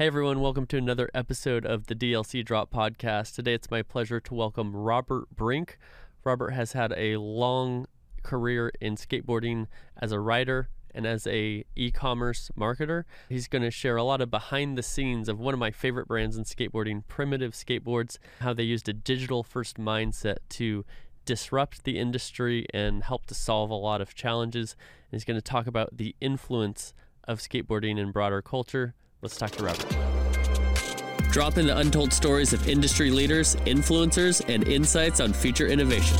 Hey everyone, welcome to another episode of the DLC Drop podcast. Today it's my pleasure to welcome Robert Brink. Robert has had a long career in skateboarding as a writer and as a e-commerce marketer. He's going to share a lot of behind the scenes of one of my favorite brands in skateboarding, Primitive Skateboards, how they used a digital first mindset to disrupt the industry and help to solve a lot of challenges. And he's going to talk about the influence of skateboarding in broader culture. Let's talk to Robert. Drop in the untold stories of industry leaders, influencers, and insights on future innovation.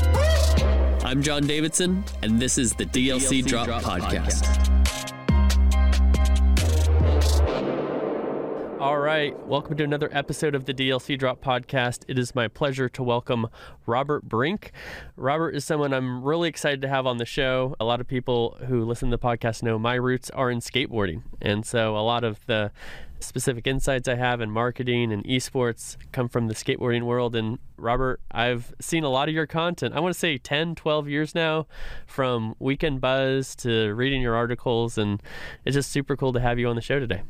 I'm John Davidson, and this is the DLC, DLC Drop, Drop, Podcast. Podcast. All right, welcome to another episode of the DLC Drop Podcast. It is my pleasure to welcome Robert Brink. Robert is someone I'm really excited to have on the show. A lot of people who listen to the podcast know my roots are in skateboarding. And so a lot of the specific insights I have in marketing and esports come from the skateboarding world. And Robert, I've seen a lot of your content. I want to say 10, 12 years now, from Weekend Buzz to reading your articles. And it's just super cool to have you on the show today.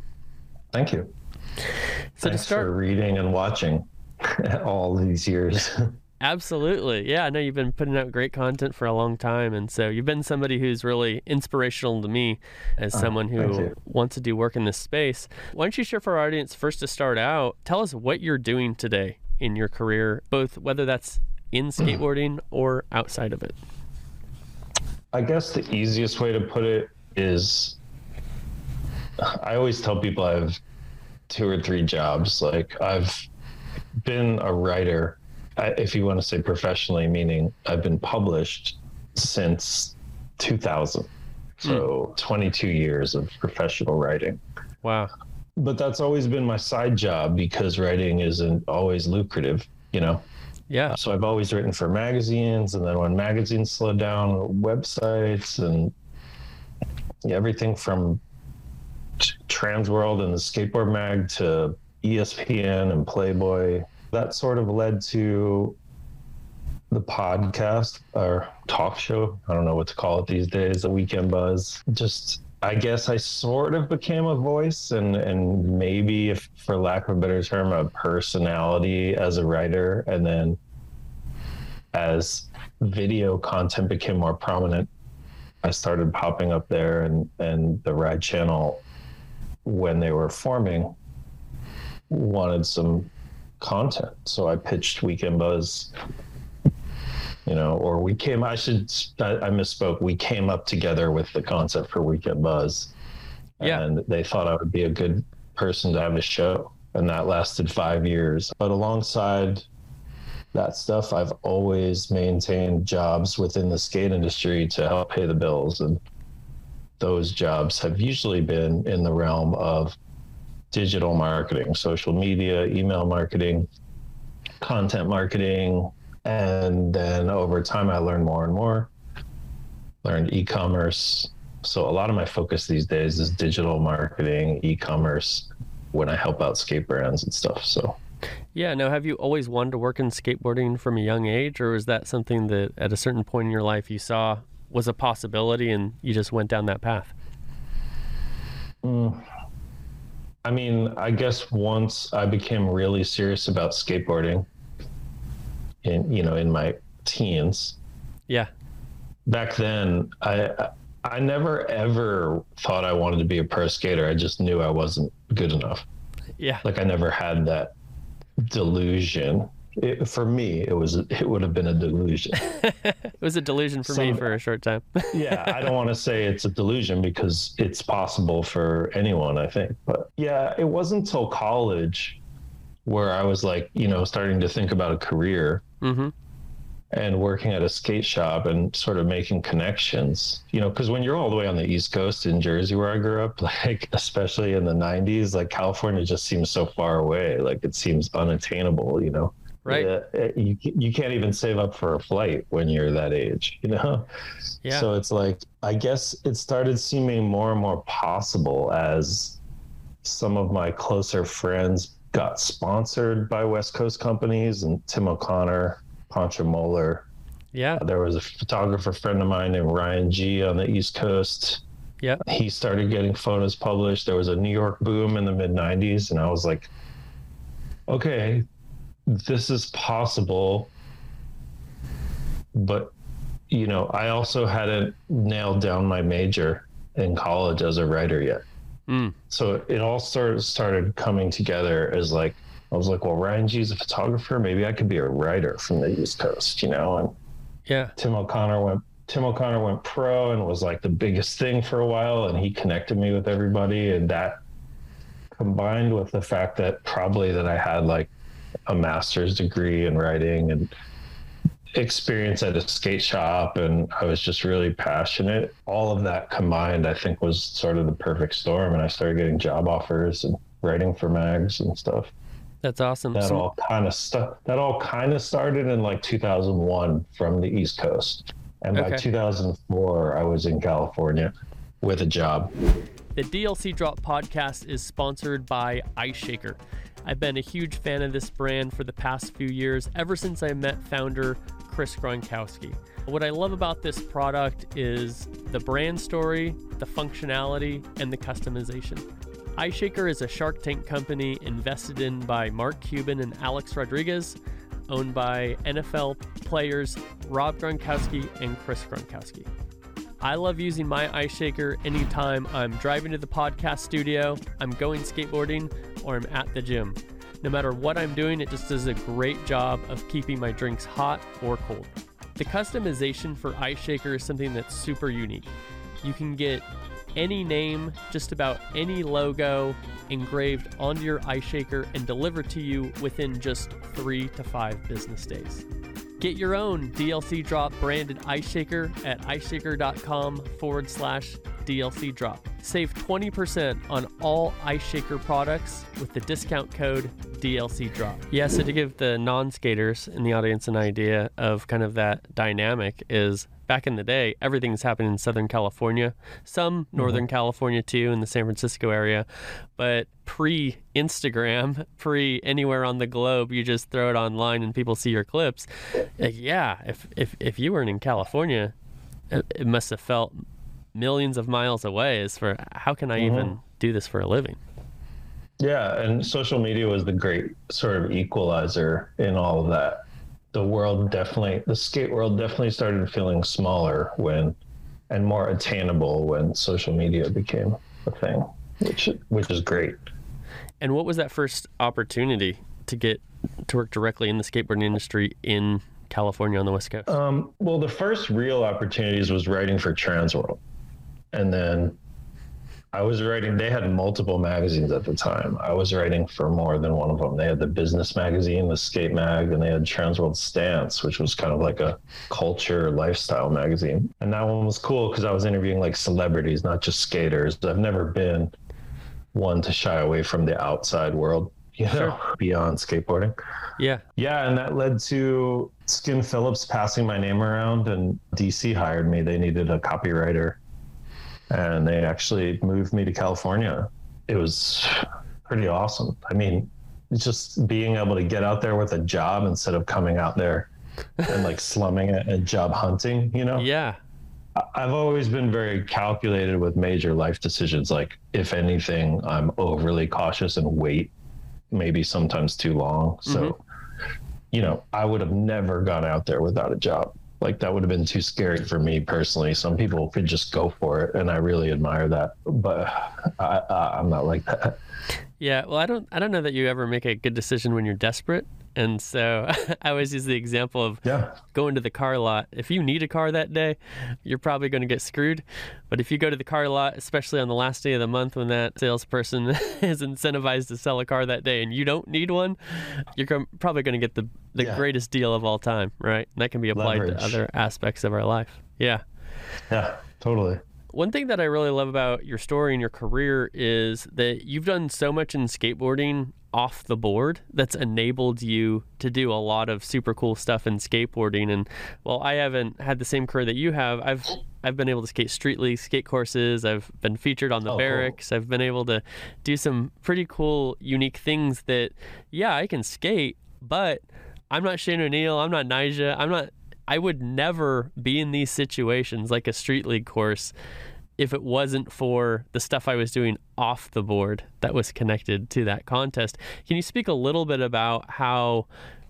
Thank you. So Thanks to start, for reading and watching all these years. Absolutely. Yeah, I know you've been putting out great content for a long time. And so you've been somebody who's really inspirational to me as oh, someone who wants to do work in this space. Why don't you share for our audience, first to start out, tell us what you're doing today in your career, both whether that's in skateboarding or outside of it? I guess the easiest way to put it is I always tell people I have two or three jobs. Like I've been a writer if you want to say professionally, meaning I've been published since 2000. So mm. 22 years of professional writing. Wow. But that's always been my side job because writing isn't always lucrative, you know? Yeah. So I've always written for magazines. And then when magazines slowed down, websites and everything from Transworld and the Skateboard Mag to ESPN and Playboy that sort of led to the podcast or talk show. I don't know what to call it these days, the weekend buzz. Just I guess I sort of became a voice and and maybe if for lack of a better term, a personality as a writer. And then as video content became more prominent, I started popping up there and and the ride channel when they were forming wanted some content. So I pitched Weekend Buzz, you know, or we came, I should, I, misspoke. We came up together with the concept for Weekend Buzz. Yeah. And they thought I would be a good person to have a show. And that lasted five years. But alongside that stuff, I've always maintained jobs within the skate industry to help pay the bills. And those jobs have usually been in the realm of digital marketing, social media, email marketing, content marketing. And then over time, I learned more and more, learned e commerce. So a lot of my focus these days is digital marketing, e commerce when I help out skate brands and stuff. So. Yeah. Now, have you always wanted to work in skateboarding from a young age, or is that something that at a certain point in your life you saw was a possibility and you just went down that path? Mm, I mean, I guess once I became really serious about skateboarding in you know in my teens. Yeah. Back then, I I never ever thought I wanted to be a pro skater. I just knew I wasn't good enough. Yeah. Like I never had that delusion it, for me, it was it would have been a delusion. it was a delusion for me for a short time. yeah, I don't want to say it's a delusion because it's possible for anyone, I think. But yeah, it wasn't until college where I was like, you know, starting to think about a career. Mm-hmm. And working at a skate shop and sort of making connections, you know, because when you're all the way on the East Coast in Jersey, where I grew up, like especially in the '90s, like California just seems so far away. Like it seems unattainable, you know right uh, you, you can't even save up for a flight when you're that age you know yeah. so it's like i guess it started seeming more and more possible as some of my closer friends got sponsored by west coast companies and tim o'connor poncho moeller yeah uh, there was a photographer friend of mine named ryan gee on the east coast Yeah. He started getting photos published. There was a New York boom in the mid 90s. And I was like, okay, this is possible. But, you know, I also hadn't nailed down my major in college as a writer yet. Mm. So it all started started coming together as like I was like, well, Ryan Gee's a photographer. Maybe I could be a writer from the East Coast, you know? And Yeah. Tim O'Connor went Tim O'Connor went pro and was like the biggest thing for a while and he connected me with everybody and that combined with the fact that probably that I had like a master's degree in writing and experience at a skate shop and I was just really passionate. All of that combined I think was sort of the perfect storm and I started getting job offers and writing for mags and stuff That's awesome. that So- all kind of stuff that all kind of started in like 2001 from the east coast and by Okay. 2004 i was in california with a job The DLC Drop podcast is sponsored by Ice Shaker. I've been a huge fan of this brand for the past few years, ever since I met founder Chris Gronkowski. What I love about this product is the brand story, the functionality, and the customization. Ice Shaker is a Shark Tank company invested in by Mark Cuban and Alex Rodriguez, owned by NFL players Rob Gronkowski and Chris Gronkowski. I love using my ice shaker anytime I'm driving to the podcast studio, I'm going skateboarding, or I'm at the gym. No matter what I'm doing, it just does a great job of keeping my drinks hot or cold. The customization for Ice Shaker is something that's super unique. You can get any name, just about any logo engraved onto your ice shaker and delivered to you within just three to five business days. Get your own DLC drop branded ice shaker at iceshaker.com forward slash DLC drop. Save 20% on all ice shaker products with the discount code DLC drop. Yeah, so to give the non skaters in the audience an idea of kind of that dynamic, is back in the day, everything's happened in Southern California, some mm-hmm. Northern California too, in the San Francisco area. But pre Instagram, pre anywhere on the globe, you just throw it online and people see your clips. Like, yeah, if, if, if you weren't in California, it, it must have felt millions of miles away as for how can I mm-hmm. even do this for a living? yeah and social media was the great sort of equalizer in all of that the world definitely the skate world definitely started feeling smaller when and more attainable when social media became a thing which which is great And what was that first opportunity to get to work directly in the skateboarding industry in California on the West Coast? Um, well, the first real opportunities was writing for Transworld. And then I was writing, they had multiple magazines at the time. I was writing for more than one of them. They had the business magazine, the skate mag, and they had Transworld Stance, which was kind of like a culture lifestyle magazine. And that one was cool because I was interviewing like celebrities, not just skaters. I've never been one to shy away from the outside world, you know, beyond skateboarding. yeah. Yeah, and that led to Skin Phillips passing my name around, and DC hired me. They needed a copywriter, and they actually moved me to California. It was pretty awesome. I mean, just being able to get out there with a job instead of coming out there and like slumming it and job hunting, you know? Yeah. I've always been very calculated with major life decisions. Like, if anything, I'm overly cautious and wait maybe sometimes too long. So, mm-hmm. you know, I would have never gone out there without a job. Like, that would have been too scary for me personally. Some people could just go for it, and I really admire that. But I, I, I'm not like that. Yeah, well, I don't, I don't know that you ever make a good decision when you're desperate, and so I always use the example of Yeah. going to the car lot. If you need a car that day, you're probably going to get screwed. But if you go to the car lot, especially on the last day of the month when that salesperson is incentivized to sell a car that day, and you don't need one, you're probably going to get the the Yeah. greatest deal of all time, right? And that can be applied Leverage. to other aspects of our life. Yeah. Yeah, totally. One thing that I really love about your story and your career is that you've done so much in skateboarding off the board that's enabled you to do a lot of super cool stuff in skateboarding. And well I haven't had the same career that you have I've I've been able to skate street league skate courses. I've been featured on the Oh, cool. Berrics. I've been able to do some pretty cool unique things that yeah I can skate but I'm not Shane O'Neill. I'm not Nyjah. I'm not I would never be in these situations like a street league course if it wasn't for the stuff I was doing off the board that was connected to that contest. Can you speak a little bit about how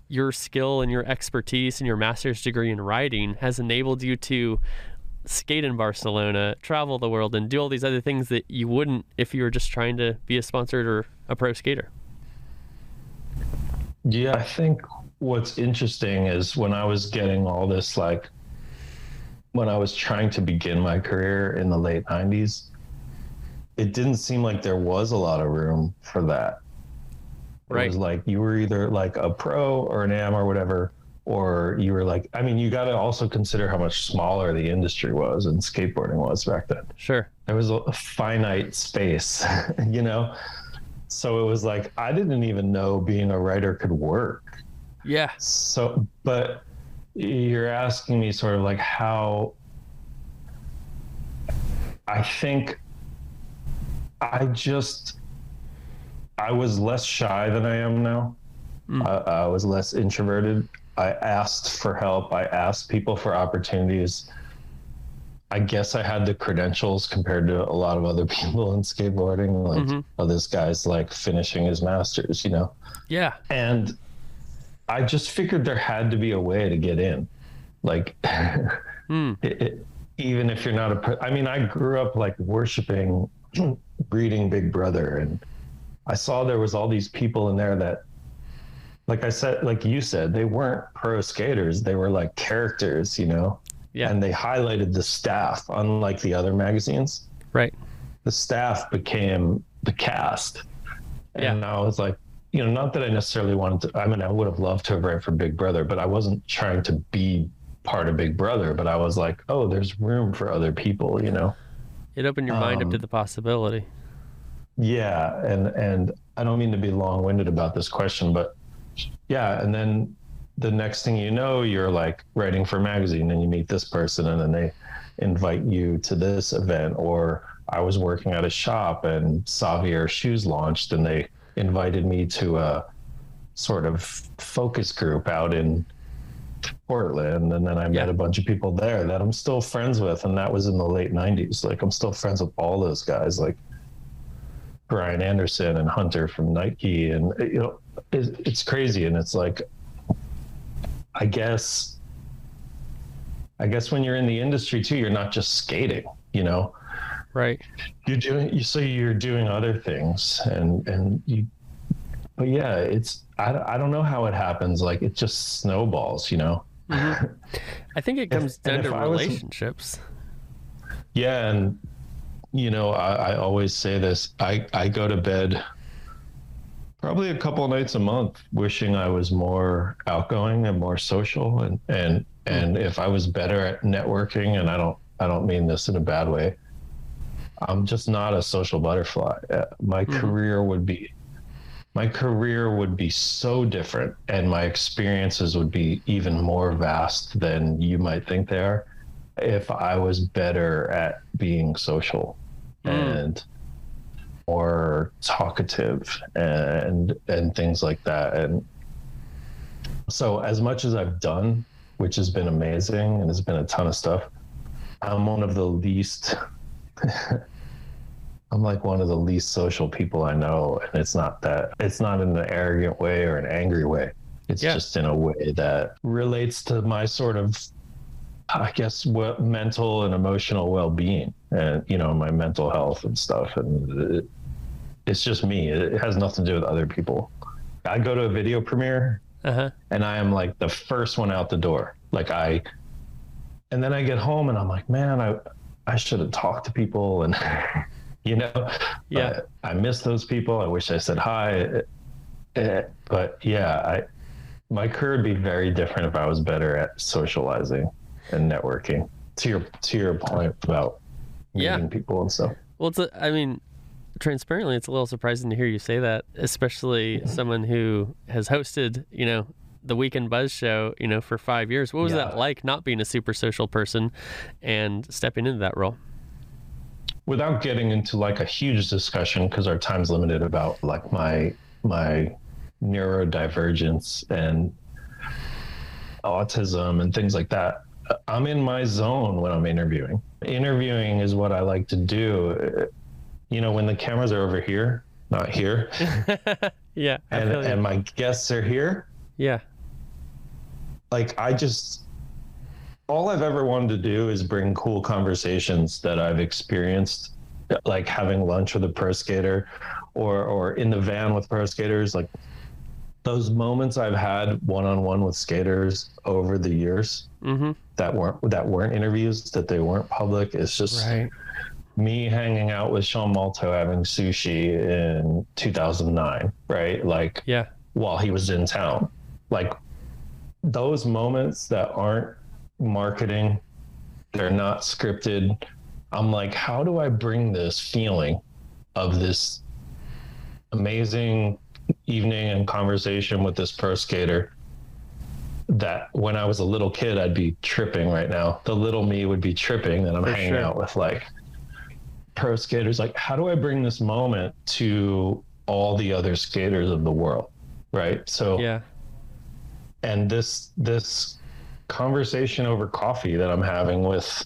your skill and your expertise and your master's degree in writing has enabled you to skate in Barcelona, travel the world, and do all these other things that you wouldn't if you were just trying to be a sponsored or a pro skater? Yeah, I think what's interesting is when I was getting all this, like, when I was trying to begin my career in the late 90s, it didn't seem like there was a lot of room for that. Right. It was like you were either like a pro or an am or whatever, or you were like, I mean, you got to also consider how much smaller the industry was and skateboarding was back then. Sure. There was a finite space, you know? So it was like, I didn't even know being a writer could work. Yeah. So, but you're asking me sort of like how I think I just I was less shy than I am now. Mm. I, I was less introverted. I asked for help. I asked people for opportunities. I guess I had the credentials compared to a lot of other people in skateboarding. Like, Mhm. oh, this guy's like finishing his master's, you know? Yeah. And I just figured there had to be a way to get in. Like, Hmm. it, it, even if you're not a, I mean, I grew up like worshiping, reading Big Brother, and I saw there was all these people in there that, like I said, like you said, they weren't pro skaters. They were like characters, you know? Yeah. And they highlighted the staff, unlike the other magazines. Right. The staff became the cast. And Yeah. I was like, you know, not that I necessarily wanted to, I mean, I would have loved to have ran for Big Brother, but I wasn't trying to be part of Big Brother, but I was like, oh, there's room for other people, you know? It opened your mind up Um, to the possibility. Yeah, and and I don't mean to be long-winded about this question, but yeah, and then the next thing you know, you're like writing for a magazine, and you meet this person, and then they invite you to this event. Or I was working at a shop, and Savier Shoes launched, and they invited me to a sort of focus group out in Portland, and then I met Yeah. a bunch of people there that I'm still friends with, and that was in the late '90s. Like I'm still friends with all those guys, like Brian Anderson and Hunter from Nike, and you know, it's, it's crazy, and it's like, I guess, I guess when you're in the industry too, you're not just skating, you know, Right. you're doing, you so you're doing other things, and and you, but yeah, it's I I don't know how it happens, like it just snowballs, you know. Mhm. I think it comes down to I was- relationships. Yeah, and you know, I, I always say this. I I go to bed probably a couple of nights a month wishing I was more outgoing and more social and and and if I was better at networking and I don't I don't mean this in a bad way. I'm just not a social butterfly. Uh, My Mhm. career would be my career would be so different and my experiences would be even more vast than you might think they are if I was better at being social Mm. and more talkative and and things like that and so as much as I've done which has been amazing and has been a ton of stuff I'm one of the least I'm like one of the least social people I know and it's not that it's not in an arrogant way or an angry way it's Yeah. just in a way that relates to my sort of I guess what mental and emotional well-being and you know my mental health and stuff and it, it's just me it, has nothing to do with other people I go to a video premiere Uh huh. and I am like the first one out the door like I and then I get home and I'm like man I I should have talked to people and you know Yeah. I, I miss those people. I wish I said hi. Eh, but yeah I my career would be very different if I was better at socializing and networking. To your to your point about Yeah. meeting people and stuff. Well, it's a, I mean, transparently, it's a little surprising to hear you say that, especially someone who has hosted, you know, the Weekend Buzz show, you know, for five years. What was that like not being a super social person and stepping into that role? without getting into like a huge discussion because our time's limited about like my my neurodivergence and autism and things like that I'm in my zone when I'm interviewing. Interviewing is what I like to do. You know, when the cameras are over here, not here, yeah. And, and my guests are here, yeah. Like I just all I've ever wanted to do is bring cool conversations that I've experienced, like having lunch with a pro skater, or or in the van with pro skaters, like those moments I've had one on one with skaters over the years Mm-hmm. that weren't that weren't interviews, that they weren't public. It's just Right. me hanging out with Sean Malto having sushi in 2009, right? Like Yeah. while he was in town. Like those moments that aren't marketing, they're not scripted. I'm like, how do I bring this feeling of this amazing evening and conversation with this pro skater that when I was a little kid, I'd be tripping right now. The little me would be tripping that I'm For hanging sure. out with like pro skaters. Like, how do I bring this moment to all the other skaters of the world? Right. So, Yeah. And this, this conversation over coffee that I'm having with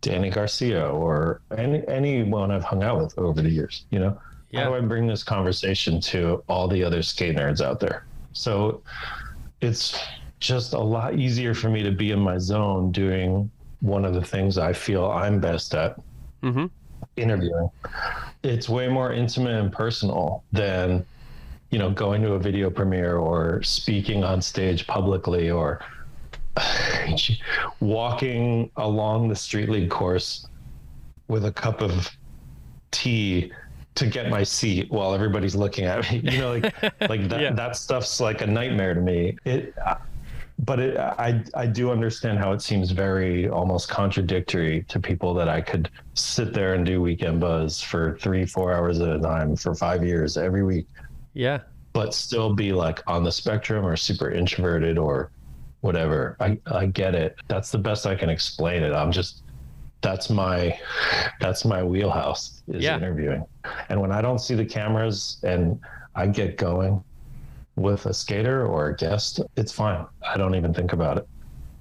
Danny Garcia or any, anyone I've hung out with over the years, you know, how do I bring this conversation to all the other skate nerds out there? So it's just a lot easier for me to be in my zone doing one of the things I feel I'm best at Mm-hmm. interviewing. It's way more intimate and personal than, you know, going to a video premiere or speaking on stage publicly or walking along the street league course with a cup of tea to get my seat while everybody's looking at me. You know, like like that Yeah. that stuff's like a nightmare to me. It but it, I I do understand how it seems very almost contradictory to people that I could sit there and do weekend buzz for three four hours at a time for five years every week, Yeah. but still be like on the spectrum or super introverted or whatever. I I get it. That's the best I can explain it. I'm just that's my that's my wheelhouse is Yeah. interviewing, and when I don't see the cameras and I get going with a skater or a guest, it's fine. I don't even think about it.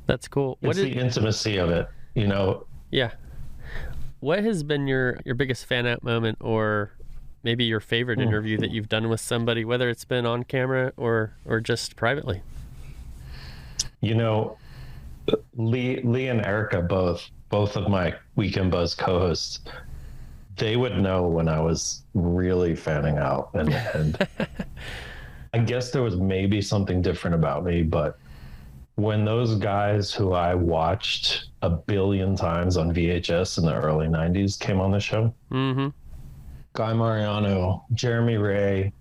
That's cool. What It's is, the intimacy of it, you know. yeah. What has been your your biggest fan out moment or maybe your favorite Hmm. interview that you've done with somebody whether it's been on camera or or just privately? You know, Lee Lee and Erica both both of my weekend buzz co-hosts they would know when I was really fanning out and and I guess there was maybe something different about me but when those guys who I watched a billion times on VHS in the early 90s came on the show Mm-hmm. Guy Mariano, Jeremy Wray,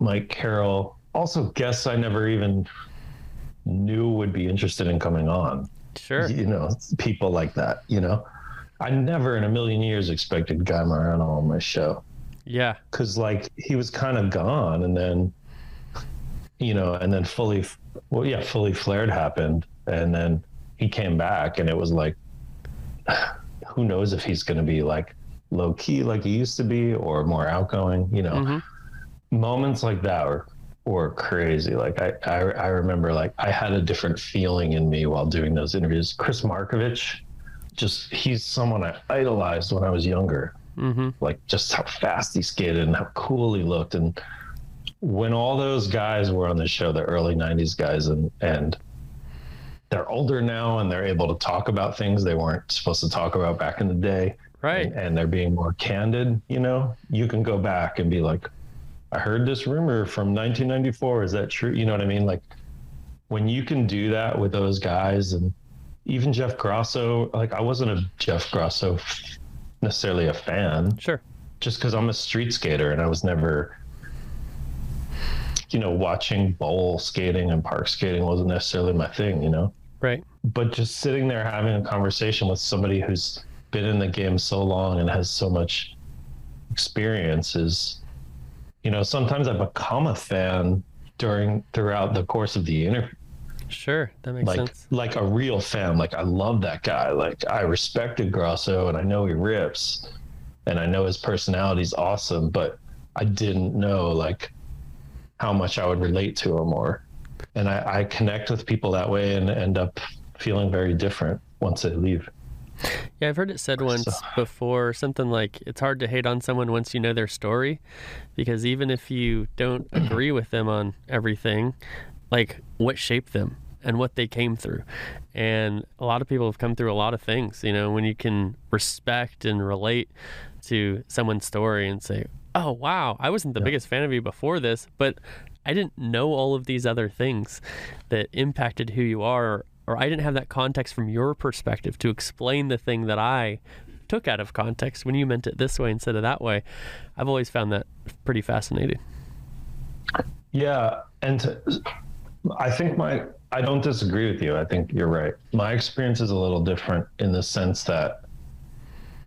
Mike Carroll, also guests I never even knew would be interested in coming on. Sure. You know, people like that, you know. I never in a million years expected Guy Mariano on my show Yeah. because, like, he was kind of gone and then, you know, and then fully, well, yeah, fully flared happened. And then he came back and it was like, who knows if he's going to be like low key like he used to be or more outgoing, you know Mhm. moments like that were were crazy. Like I, I I remember like I had a different feeling in me while doing those interviews. Chris Markovich, just he's someone I idolized when I was younger. Mm-hmm. Like just how fast he skated and how cool he looked. And when all those guys were on the show, the early '90s guys, and and they're older now and they're able to talk about things they weren't supposed to talk about back in the day Right. and, and they're being more candid, you know, you can go back and be like, I heard this rumor from 1994. Is that true? You know what I mean? Like when you can do that with those guys and even Jeff Grosso, like I wasn't a Jeff Grosso necessarily a fan Sure. just because I'm a street skater and I was never, you know, watching bowl skating and park skating wasn't necessarily my thing, you know? Right. but just sitting there having a conversation with somebody who's been in the game so long and has so much experience is you know sometimes i become a fan during throughout the course of the interview Sure. That makes like sense. like a real fan like i love that guy like i respected grosso and i know he rips and i know his personality's awesome but i didn't know like how much i would relate to him or and i, I connect with people that way and end up feeling very different once they leave. Yeah, I've heard it said once So- before something like it's hard to hate on someone once you know their story because even if you don't agree with them on everything, like what shaped them and what they came through. And a lot of people have come through a lot of things, you know, when you can respect and relate to someone's story and say, "Oh, wow, I wasn't the Yeah. biggest fan of you before this, but I didn't know all of these other things that impacted who you are or I didn't have that context from your perspective to explain the thing that I took out of context when you meant it this way instead of that way. I've always found that pretty fascinating. Yeah, and I think my I don't disagree with you. I think you're right. My experience is a little different in the sense that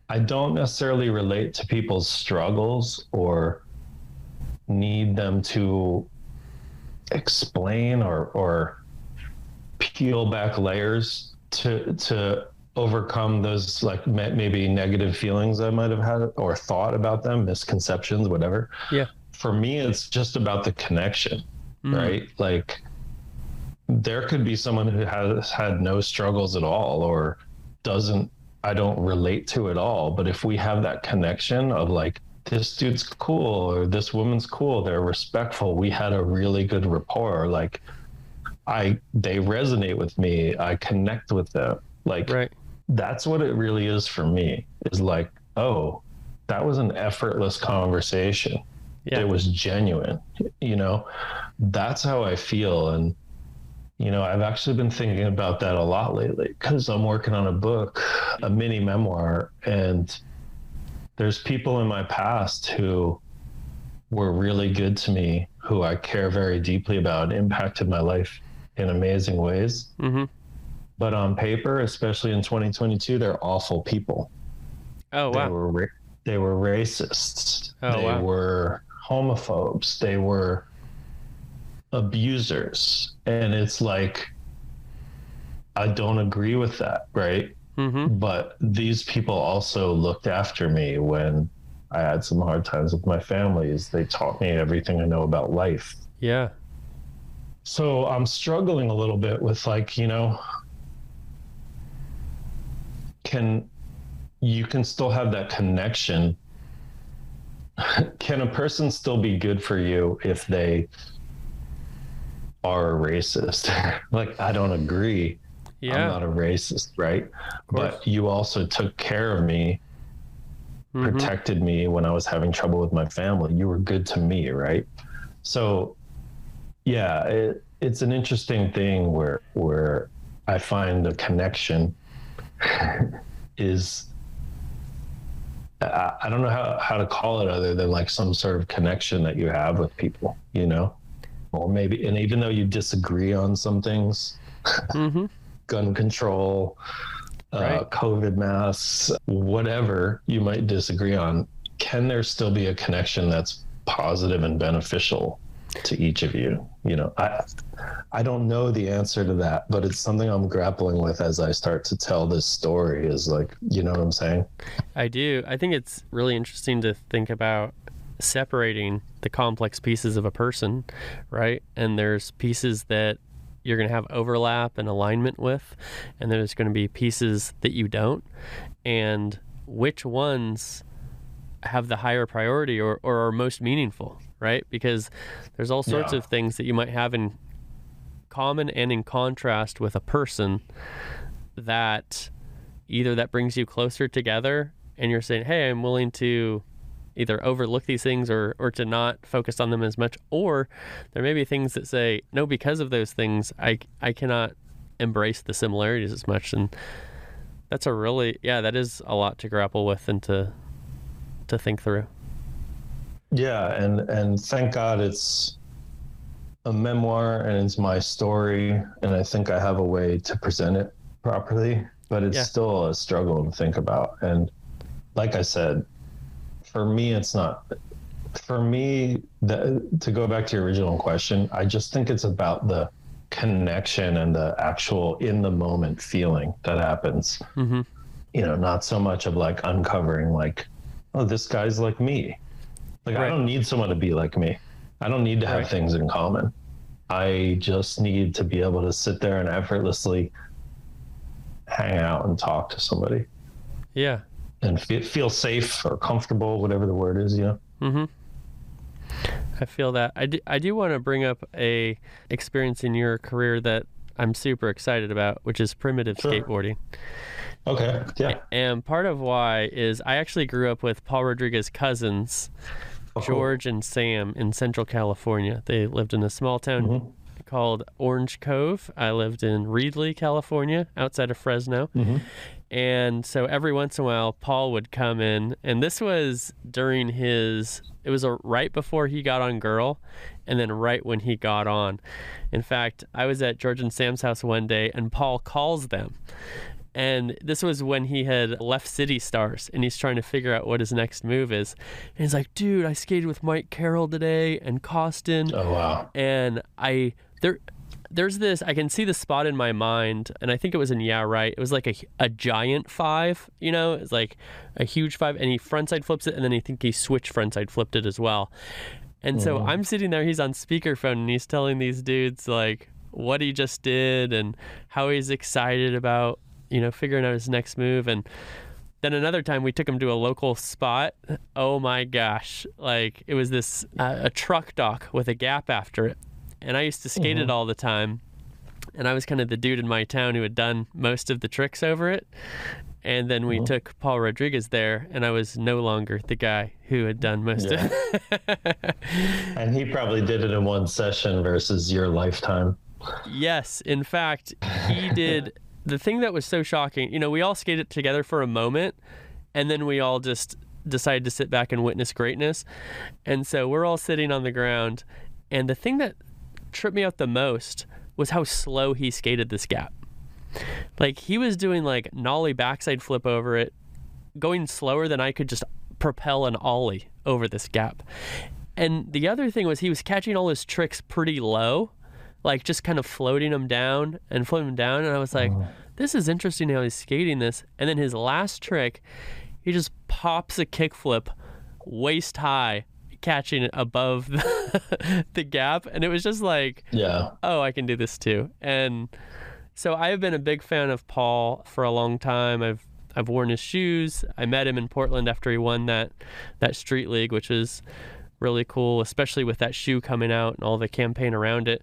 I don't necessarily relate to people's struggles or need them to explain or or peel back layers to to overcome those like maybe negative feelings I might have had or thought about them, misconceptions, whatever. Yeah. For me, it's just about the connection Mm. right? Like there could be someone who has had no struggles at all or doesn't I don't relate to at all, but if we have that connection of like this dude's cool or this woman's cool, they're respectful, we had a really good rapport, like I they resonate with me, I connect with them. Like Right. that's what it really is for me is like, oh, that was an effortless conversation Yeah. it was genuine you know that's how i feel and you know i've actually been thinking about that a lot lately because i'm working on a book a mini memoir and there's people in my past who were really good to me who i care very deeply about impacted my life in amazing ways hmm but on paper especially in 2022 they're awful people Oh, wow. they were ra- they were racists. Oh, they wow. were homophobes. They were abusers. And it's like I don't agree with that, right? hmm But these people also looked after me when I had some hard times with my families. They taught me everything I know about life. Yeah. So I'm struggling a little bit with like, you know, can you can still have that connection. can a person still be good for you if they are a racist? like I don't agree. Yeah. I'm not a racist, right? But you also took care of me, Mhm. protected me when I was having trouble with my family. You were good to me, right? So, yeah, it, it's an interesting thing where where I find the connection is I, I don't know how, how to call it other than like some sort of connection that you have with people, you know? Or maybe and even though you disagree on some things, Mhm. gun control, uh, Right. COVID masks, whatever you might disagree on, can there still be a connection that's positive and beneficial to each of you? You know, I I don't know the answer to that, but it's something I'm grappling with as I start to tell this story. Is like, you know what I'm saying? I do. I think it's really interesting to think about separating the complex pieces of a person, right? And there's pieces that you're going to have overlap and alignment with, and there's going to be pieces that you don't. And which ones have the higher priority or, or are most meaningful, right? Because there's all sorts Yeah. of things that you might have in common and in contrast with a person that either that brings you closer together and you're saying, hey, I'm willing to either overlook these things or, or to not focus on them as much. Or there may be things that say, no, because of those things, I, I cannot embrace the similarities as much. And that's a really, yeah, that is a lot to grapple with and to, to think through. Yeah, and and thank God it's a memoir and it's my story, and I think I have a way to present it properly. But it's Yeah. still a struggle to think about. And like I said, for me, it's not. For me, the, to go back to your original question, I just think it's about the connection and the actual in the moment feeling that happens. Mm-hmm. You know, not so much of like uncovering like, oh, this guy's like me. Like Right. I don't need someone to be like me. I don't need to have Right. things in common. I just need to be able to sit there and effortlessly hang out and talk to somebody Yeah. and feel, feel safe or comfortable, whatever the word is, you know? Mm-hmm. I feel that. I do, I do want to bring up a experience in your career that I'm super excited about, which is primitive Sure. skateboarding. Okay. Yeah. And part of why is I actually grew up with Paul Rodriguez's cousins. George and Sam, in Central California. They lived in a small town Mhm. called Orange Cove. I lived in Reedley, California, outside of Fresno. Mhm. And so every once in a while, Paul would come in, and this was during his. It was a, right before he got on Girl, and then right when he got on. In fact, I was at George and Sam's house one day, and Paul calls them, and this was when he had left City Stars, and he's trying to figure out what his next move is. And he's like, "Dude, I skated with Mike Carroll today and Koston, Oh, wow. and I there." There's this, I can see the spot in my mind, and I think it was in Yeah Right. It was like a, a giant five, you know, it's like a huge five, and he frontside flips it, and then I think he switch frontside flipped it as well. And so mm. I'm sitting there, he's on speakerphone, and he's telling these dudes like what he just did and how he's excited about, you know, figuring out his next move. And then another time we took him to a local spot. Oh my gosh. Like it was this, uh, a truck dock with a gap after it. And I used to skate it all the time. And I was kind of the dude in my town who had done most of the tricks over it. And then we took Paul Rodriguez there, and I was no longer the guy who had done most of it. And he probably did it in one session versus your lifetime. Yes, in fact, he did the thing that was so shocking. You know, we all skated together for a moment, and then we all just decided to sit back and witness greatness. And so we're all sitting on the ground, and the thing that tripped me out the most was how slow he skated this gap. Like he was doing like nollie backside flip over it, going slower than I could just propel an ollie over this gap. And the other thing was he was catching all his tricks pretty low, like just kind of floating him down and floating him down. And I was like, uh-huh. this is interesting how he's skating this. And then his last trick, he just pops a kickflip waist high, catching it above the, the gap. And it was just like, Yeah. oh, I can do this too. And so I have been a big fan of Paul for a long time. I've I've worn his shoes. I met him in Portland after he won that that street league, which is really cool, especially with that shoe coming out and all the campaign around it.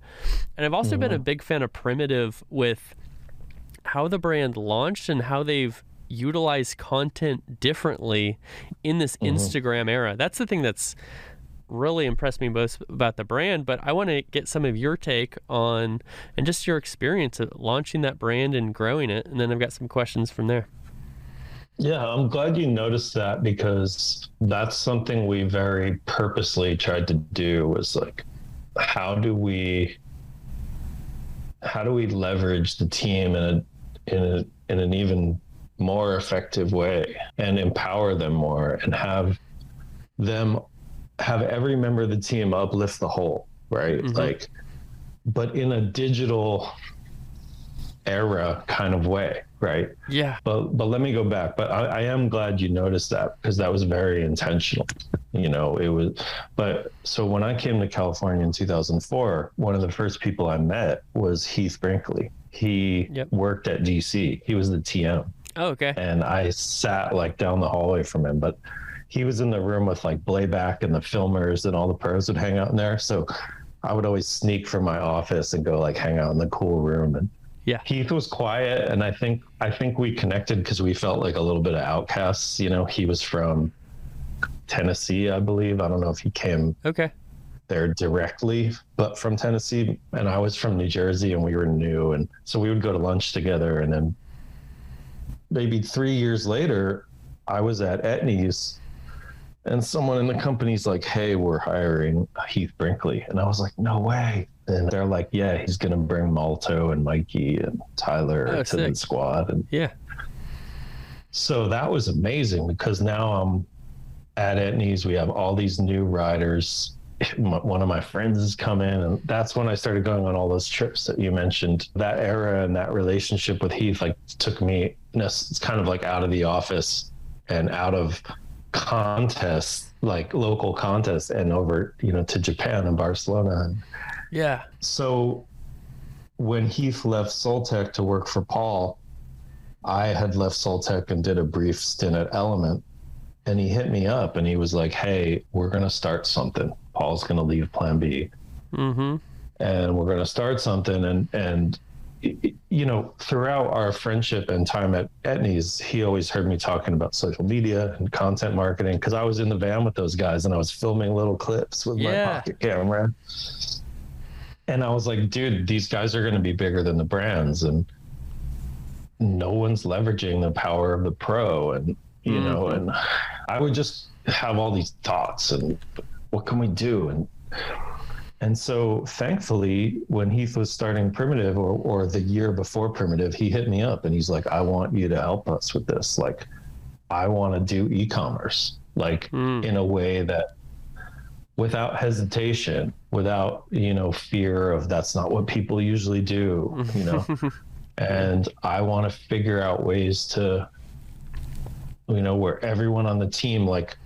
And I've also been a mm-hmm. big fan of Primitive with how the brand launched and how they've utilized content differently in this mm-hmm. Instagram era. That's the thing that's really impressed me most about the brand, but I want to get some of your take on and just your experience of launching that brand and growing it. And then I've got some questions from there. Yeah, I'm glad you noticed that because that's something we very purposely tried to do was like how do we how do we leverage the team in a in a in an even more effective way and empower them more and have them have every member of the team uplift the whole, right? Mhm. Like but in a digital era kind of way, right? Yeah. but but let me go back but I, I am glad you noticed that because that was very intentional you know it was but so when i came to california in 2004 one of the first people i met was heath brinkley he Yep. worked at dc he was the tm Oh, okay. and i sat like down the hallway from him but he was in the room with like blabac and the filmers and all the pros would hang out in there so i would always sneak from my office and go like hang out in the cool room and Yeah. Heath was quiet, and I think I think we connected because we felt like a little bit of outcasts. You know, he was from Tennessee, I believe. I don't know if he came Okay. there directly, but from Tennessee, and I was from New Jersey, and we were new, and so we would go to lunch together, and then maybe three years later, I was at Etnies. And someone in the company's like, "Hey, we're hiring Heath Brinkley," and I was like, "No way!" And they're like, "Yeah, he's gonna bring Malto and Mikey and Tyler Oh, to the squad." And Yeah. so that was amazing because now I'm at Etnies. We have all these new riders. One of my friends has come in, and that's when I started going on all those trips that you mentioned. That era and that relationship with Heath like took me. It's kind of like out of the office and out of contests, like local contests, and over you know to Japan and Barcelona. Yeah. so when Heath left Sole Tech to work for Paul, I had left Sole Tech and did a brief stint at Element. And he hit me up and he was like, Hey, we're going to start something. Paul's going to leave Plan B. Mm-hmm. And we're going to start something. And, and, you know, throughout our friendship and time at Etnies, he always heard me talking about social media and content marketing because I was in the van with those guys and I was filming little clips with Yeah. my pocket camera. And I was like, dude, these guys are going to be bigger than the brands. And no one's leveraging the power of the pro. And, you know, Mhm. and I would just have all these thoughts and what can we do? And, and so thankfully, when Heath was starting Primitive or, or the year before Primitive, he hit me up and he's like, I want you to help us with this. Like, I want to do e commerce, like Mm. in a way that without hesitation, without, you know, fear of that's not what people usually do, you know. and I want to figure out ways to, you know, where everyone on the team like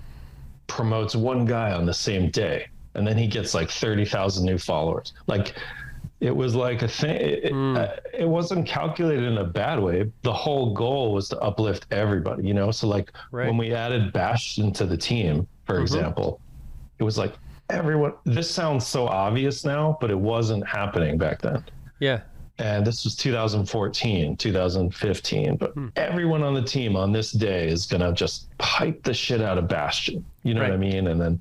promotes one guy on the same day and then he gets like 30,000 new followers. Like it was like a thing. It, Mm. uh, it wasn't calculated in a bad way. The whole goal was to uplift everybody, you know? So like Right. when we added Bash into the team, for Mhm. example, it was like everyone, this sounds so obvious now, but it wasn't happening back then Yeah. and this was 2014 2015 but Hmm. everyone on the team on this day is going to just pipe the shit out of Bastien you know what i mean and then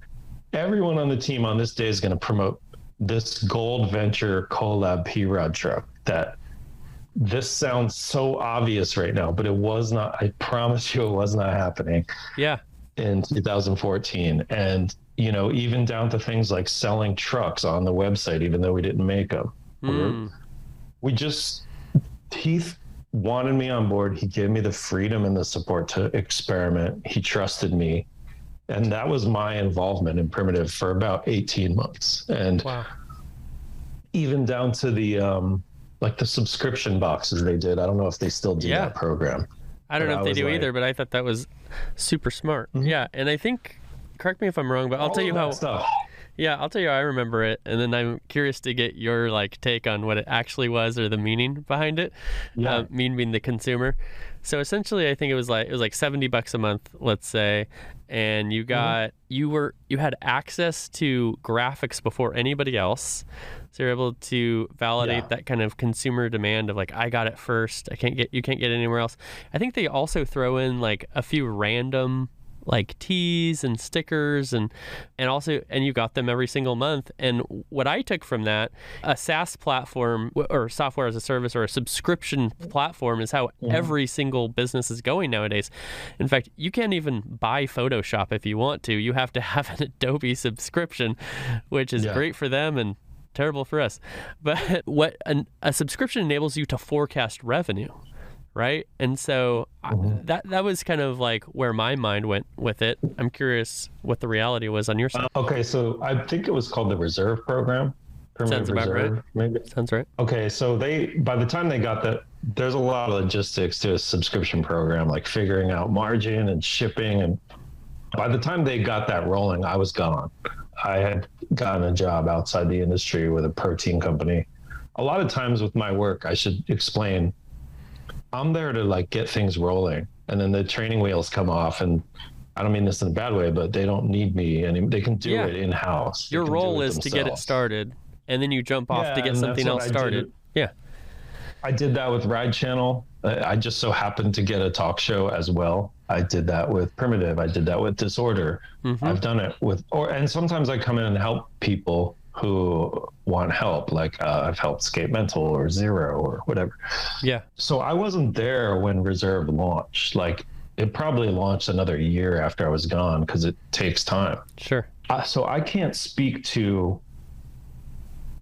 everyone on the team on this day is going to promote this gold venture collab p-rod truck that this sounds so obvious right now but it was not i promise you it was not happening Yeah. in 2014 and you know even down to things like selling trucks on the website even though we didn't make them Mm. we just Heath wanted me on board. He gave me the freedom and the support to experiment. He trusted me. And that was my involvement in Primitive for about 18 months. And Wow. even down to the um like the subscription boxes they did. I don't know if they still do Yeah. that program. I don't But know if they do like- either, but I thought that was super smart. Mhm. Yeah, and I think correct me if I'm wrong, but I'll All tell you how stuff. Yeah, I'll tell you how I remember it, and then I'm curious to get your like take on what it actually was or the meaning behind it. Yeah. Uh, mean being the consumer. So essentially, I think it was like it was like seventy bucks a month, let's say, and you got you were you had access to graphics before anybody else, so you're able to validate Yeah. that kind of consumer demand of like I got it first, I can't get you can't get it anywhere else. I think they also throw in like a few random like teas and stickers and and also and you got them every single month. And what i took from that a saas platform or software as a service or a subscription platform is how mm-hmm. every single business is going nowadays. In fact you can't even buy photoshop if you want to. You have to have an adobe subscription which is Yeah. great for them and terrible for us. But what an, a subscription enables you to forecast revenue right? And so I- Mhm. that that was kind of like where my mind went with it. I'm curious what the reality was on your side. Okay, so I think it was called the Reserve Program. Sounds about right. Maybe. Sounds right. Okay, so they by the time they got that, there's a lot of logistics to a subscription program, like figuring out margin and shipping. And by the time they got that rolling, I was gone. I had gotten a job outside the industry with a protein company. A lot of times with my work, I should explain, I'm there to like get things rolling, and then the training wheels come off, and I don't mean this in a bad way, but they don't need me, and they can do Yeah. it in house. Your role is to get it started, and then you jump off Yeah, to get something else started. Yeah. I did that with Ride Channel. I just so happened to get a talk show as well. I did that with Primitive. I did that with Disorder. Mhm. I've done it with, or and sometimes I come in and help people who want help. Like uh, I've helped Skate Mental or Zero or whatever. Yeah. So I wasn't there when Reserve launched. Like it probably launched another year after I was gone because it takes time. Sure. Uh, so I can't speak to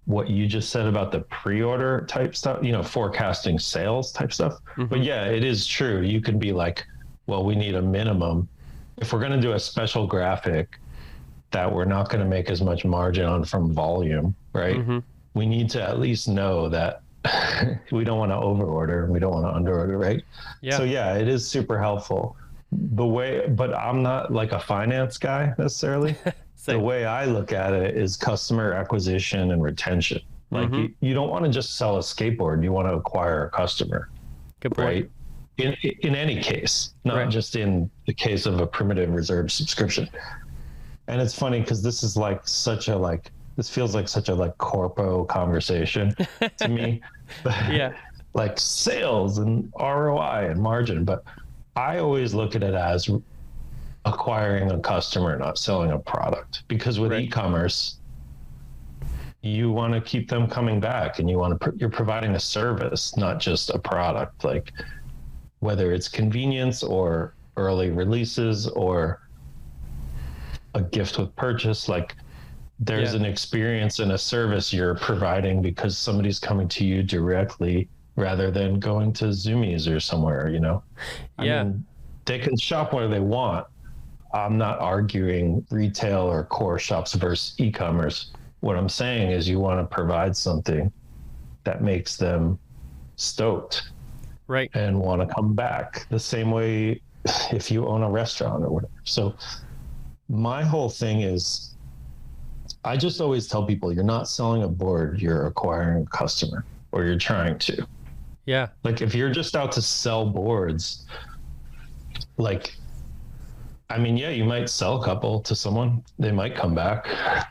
what you just said about the pre-order type stuff, you know, forecasting sales type stuff. But Mhm. yeah, it is true. You can be like, well, we need a minimum. If we're going to do a special graphic that we're not going to make as much margin on from volume, right? Mhm. We need to at least know that we don't want to overorder and we don't want to underorder, right? Yeah. So yeah, it is super helpful. The way, but I'm not like a finance guy necessarily the way I look at it is customer acquisition and retention. Like Mhm. you, you don't want to just sell a skateboard, you want to acquire a customer, Good point. right? in in any case, not Right. just in the case of a primitive reserved subscription. And it's funny because this is like such a like this feels like such a like corpo conversation to me. Yeah. like sales and ROI and margin, but I always look at it as acquiring a customer, not selling a product. Because with Right. e-commerce, you want to keep them coming back, and you want to you're providing a service, not just a product. Like whether it's convenience or early releases or a gift with purchase, like there's Yeah. an experience and a service you're providing because somebody's coming to you directly rather than going to Zumiez or somewhere, you know? Yeah. Mean, they can shop where they want. I'm not arguing retail or core shops versus e commerce. What I'm saying is you want to provide something that makes them stoked Right. and want to come back the same way if you own a restaurant or whatever. So my whole thing is I just always tell people you're not selling a board, you're acquiring a customer or you're trying to. Yeah. Like if you're just out to sell boards, like I mean, yeah, you might sell a couple to someone. They might come back.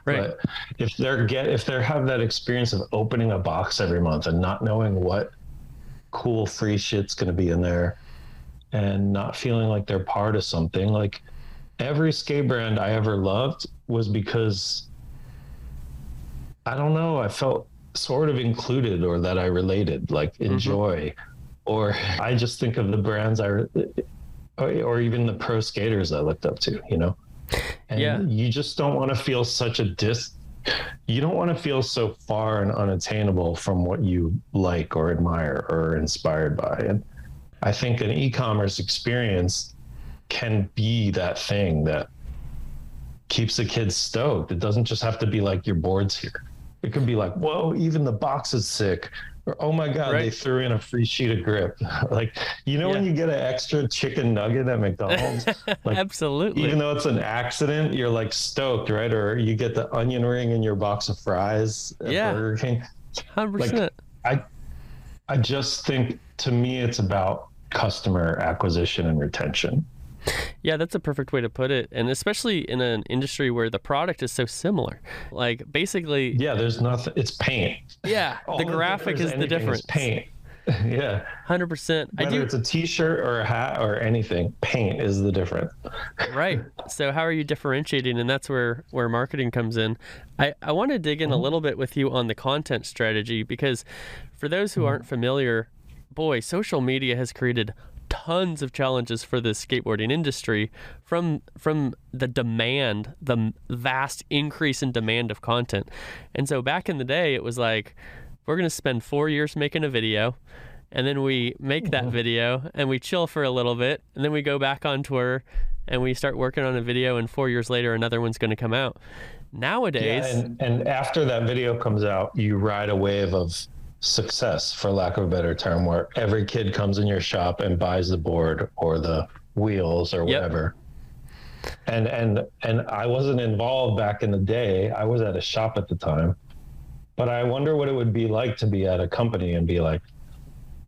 Right. But if they're get if they have that experience of opening a box every month and not knowing what cool free shit's going to be in there and not feeling like they're part of something, like every skate brand I ever loved was because I don't know, I felt sort of included or that I related, like enjoy. Mm-hmm. Or I just think of the brands I, or, even the pro skaters I looked up to, you know? And Yeah. you just don't want to feel such a dis, you don't want to feel so far and unattainable from what you like or admire or inspired by. And I think an e-commerce experience can be that thing that keeps the kids stoked. It doesn't just have to be like your board's here. It can be like, whoa, even the box is sick. Or oh my God, they threw in a free sheet of grip. like, you know when you get an extra chicken nugget at McDonald's? Like, Absolutely. even though it's an accident, you're like stoked, right? Or you get the onion ring in your box of fries at Yeah. Burger King. 100%. I I just think to me it's about customer acquisition and retention. Yeah, that's a perfect way to put it. And especially in an industry where the product is so similar. Like basically, Yeah, there's nothing. It's paint. yeah, the graphic is the difference. paint. yeah, 100%. I whether do it's a T-shirt or a hat or anything, paint is the difference. right. So how are you differentiating and that's where where marketing comes in. I I want to dig in a mm-hmm. little bit with you on the content strategy because for those who mm-hmm. aren't familiar, boy, social media has created tons of challenges for the skateboarding industry from from the demand the vast increase in demand of content. And so back in the day it was like we're going to spend four years making a video and then we make that video and we chill for a little bit and then we go back on tour and we start working on a video and four years later another one's going to come out. Nowadays Yeah, and, and after that video comes out, you ride a wave of success, for lack of a better term, where every kid comes in your shop and buys the board or the wheels or Yep. whatever. And and and I wasn't involved back in the day. I was at a shop at the time. But I wonder what it would be like to be at a company and be like,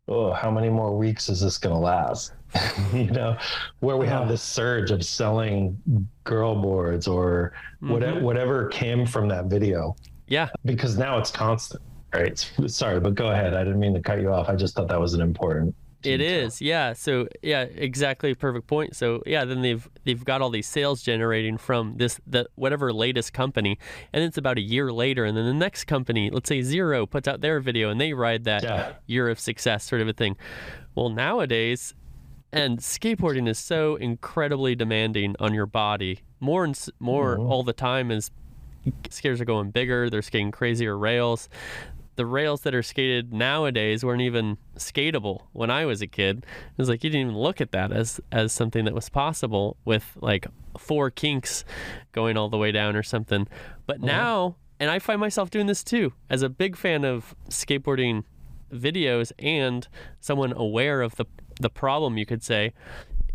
oh, how many more weeks is this going to last? you know, where we have uh-huh. this surge of selling girl boards or whatever, mm-hmm. whatever came from that video, yeah because now it's constant. Right. Sorry, but go ahead. I didn't mean to cut you off. I just thought that was an important. It is, yeah. So yeah, exactly, perfect point. So yeah, then they've they've got all these sales generating from this the whatever latest company, and it's about a year later, and then the next company, let's say Zero, puts out their video, and they ride that Yeah. year of success sort of a thing. Well, nowadays, and skateboarding is so incredibly demanding on your body, more and more mm-hmm. all the time as skaters are going bigger, they're skating crazier rails the rails that are skated nowadays weren't even skatable when I was a kid. It was like you didn't even look at that as as something that was possible with like four kinks going all the way down or something. But now, and I find myself doing this too, as a big fan of skateboarding videos and someone aware of the the problem you could say,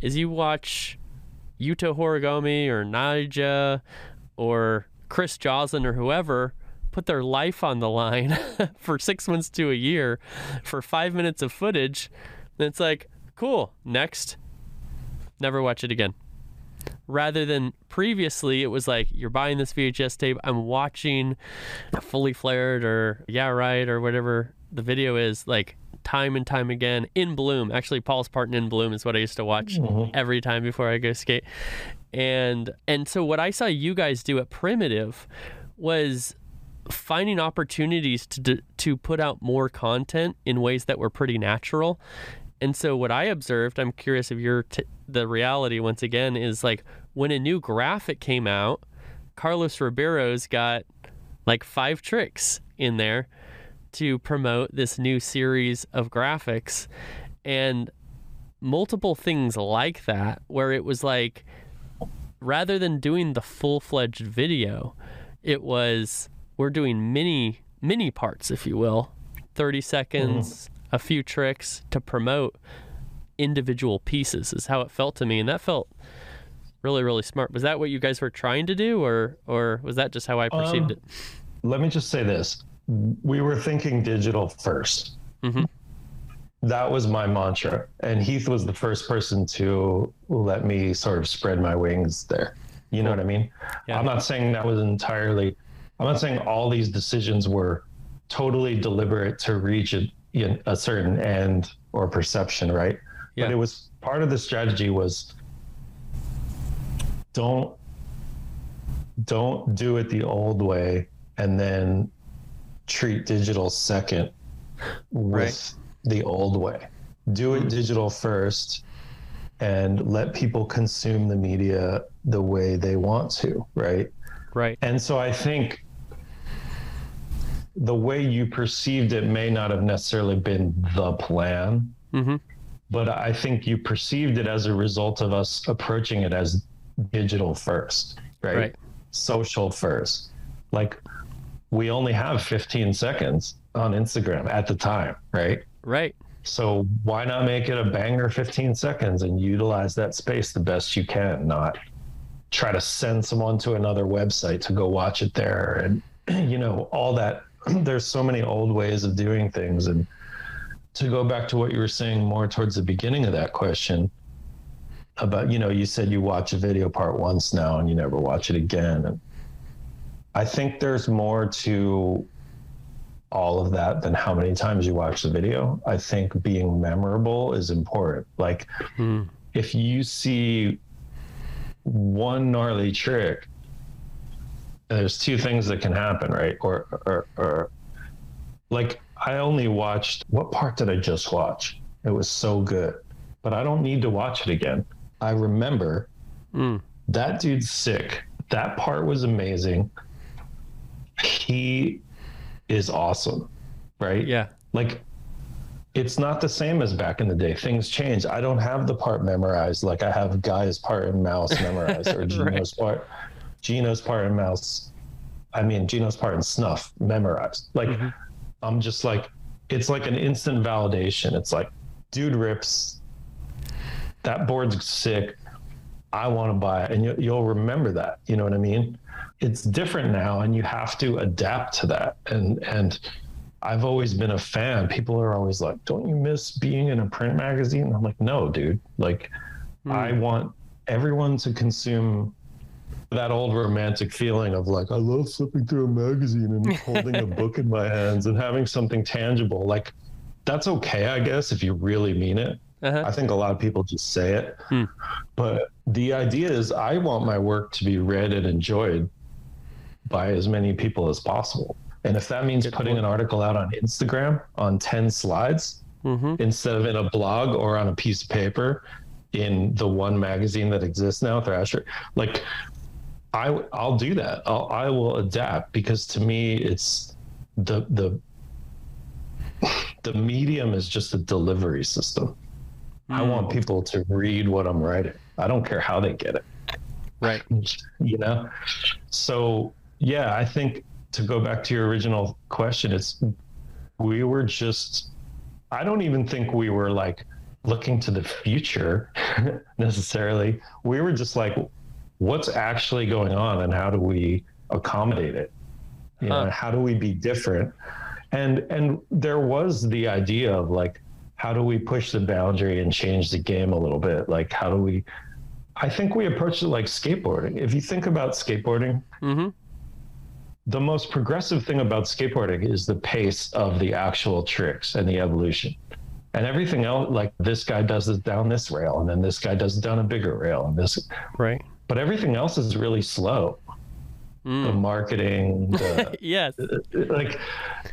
is you watch Yuto Horigome or Nyjah or Chris Joslin or whoever put their life on the line for six months to a year for five minutes of footage, then it's like, cool. Next. Never watch it again. Rather than previously, it was like you're buying this VHS tape, I'm watching fully flared or yeah, right, or whatever the video is, like time and time again in Bloom. Actually, Paul's part in Bloom is what I used to watch mm-hmm. every time before I go skate. And and so what I saw you guys do at Primitive was finding opportunities to to put out more content in ways that were pretty natural. And so what I observed, I'm curious if you're t- the reality once again is like when a new graphic came out, Carlos Ribeiro's got like five tricks in there to promote this new series of graphics and multiple things like that where it was like rather than doing the full-fledged video it was we're doing mini mini parts if you will 30 seconds a few tricks to promote individual pieces is how it felt to me and that felt really really smart was that what you guys were trying to do or or was that just how i perceived Um, it Let me just say this: we were thinking digital 1st Mhm. That was my mantra, and Heath was the first person to let me sort of spread my wings there. You know what I mean? Yeah. I'm not saying that was entirely. I'm not saying all these decisions were totally deliberate to reach a, you know, a certain end or perception, right? Yeah. But it was part of the strategy was don't don't do it the old way and then treat digital second with Right. the old way. Do it digital first and let people consume the media the way they want to, right? right And so I think the way you perceived it may not have necessarily been the plan, mm-hmm. but I think you perceived it as a result of us approaching it as digital first, right? Right. Social first. Like we only have 15 seconds on Instagram at the time, right? right So why not make it a banger 15 seconds and utilize that space the best you can, not try to send someone to another website to go watch it there and you know all that there's so many old ways of doing things. And to go back to what you were saying more towards the beginning of that question about you know you said you watch a video part once now and you never watch it again. And i think there's more to all of that than how many times you watch the video. I think being memorable is important. Like Hmm. if you see one gnarly trick there's two things that can happen right? Or or, or like i only watched what part did i just watch? It was so good but i don't need to watch it again. I remember Mm. that dude's sick. That part was amazing. He is awesome right? Yeah. Like it's not the same as back in the day. Things change. I don't have the part memorized like I have Guy's part in Mouse memorized or Gino's part, Gino's part in Mouse. I mean Gino's part in Snuff memorized. Like mm-hmm. I'm just like it's like an instant validation. It's like, dude rips. That board's sick. I want to buy it, and you, you'll remember that. You know what I mean? It's different now, and you have to adapt to that. And and I've always been a fan. People are always like, "Don't you miss being in a print magazine?" I'm like, "No, dude. Like, hmm. I want everyone to consume that old romantic feeling of like, I love flipping through a magazine and holding a book in my hands and having something tangible. Like, that's okay, I guess, if you really mean it. uh-huh. I think a lot of people just say it. Hmm. But the idea is, I want my work to be read and enjoyed by as many people as possible. And if that means Good putting point. an article out on Instagram on 10 slides mm-hmm. instead of in a blog or on a piece of paper in the one magazine that exists now, Thrasher, like I, I'll do that. I'll, I will adapt because to me, it's the, the, the medium is just a delivery system. I hmm. want people to read what I'm writing. I don't care how they get it right you know so yeah i think to go back to your original question it's we were just i don't even think we were like looking to the future necessarily we were just like what's actually going on and how do we accommodate it you know Huh. how do we be different and and there was the idea of like how do we push the boundary and change the game a little bit? Like, how do we? I think we approach it like skateboarding. If you think about skateboarding, Mm-hmm. the most progressive thing about skateboarding is the pace of the actual tricks and the evolution. And everything else, like this guy does it down this rail, and then this guy does it down a bigger rail, and this, Right. But everything else is really slow. The Mm. marketing, the, yes. like,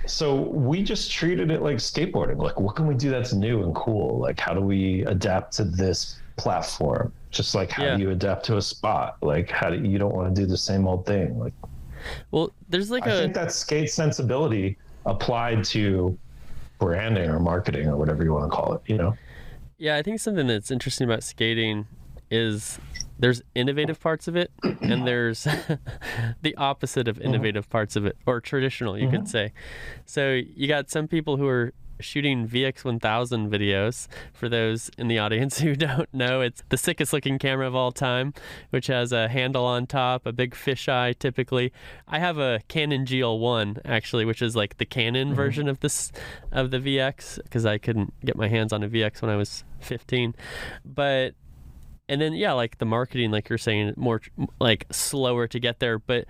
so we just treated it like skateboarding. Like, what can we do that's new and cool? Like, how do we adapt to this platform? Just like how Yeah. do you adapt to a spot? Like, how do you don't want to do the same old thing? Like, Well, there's like I a think that skate sensibility applied to branding or marketing or whatever you want to call it, you know? Yeah, I think something that's interesting about skating is there's innovative parts of it and there's the opposite of mm-hmm. innovative parts of it or traditional, you could mm-hmm. say. So you got some people who are shooting VX1000 videos. For those in the audience who don't know, it's the sickest looking camera of all time, which has a handle on top, a big fisheye typically. I have a Canon GL1 actually, which is like the Canon mm-hmm. version of this of the VX because I couldn't get my hands on a VX when I was 15. But and then yeah, like the marketing like you're saying more like slower to get there, but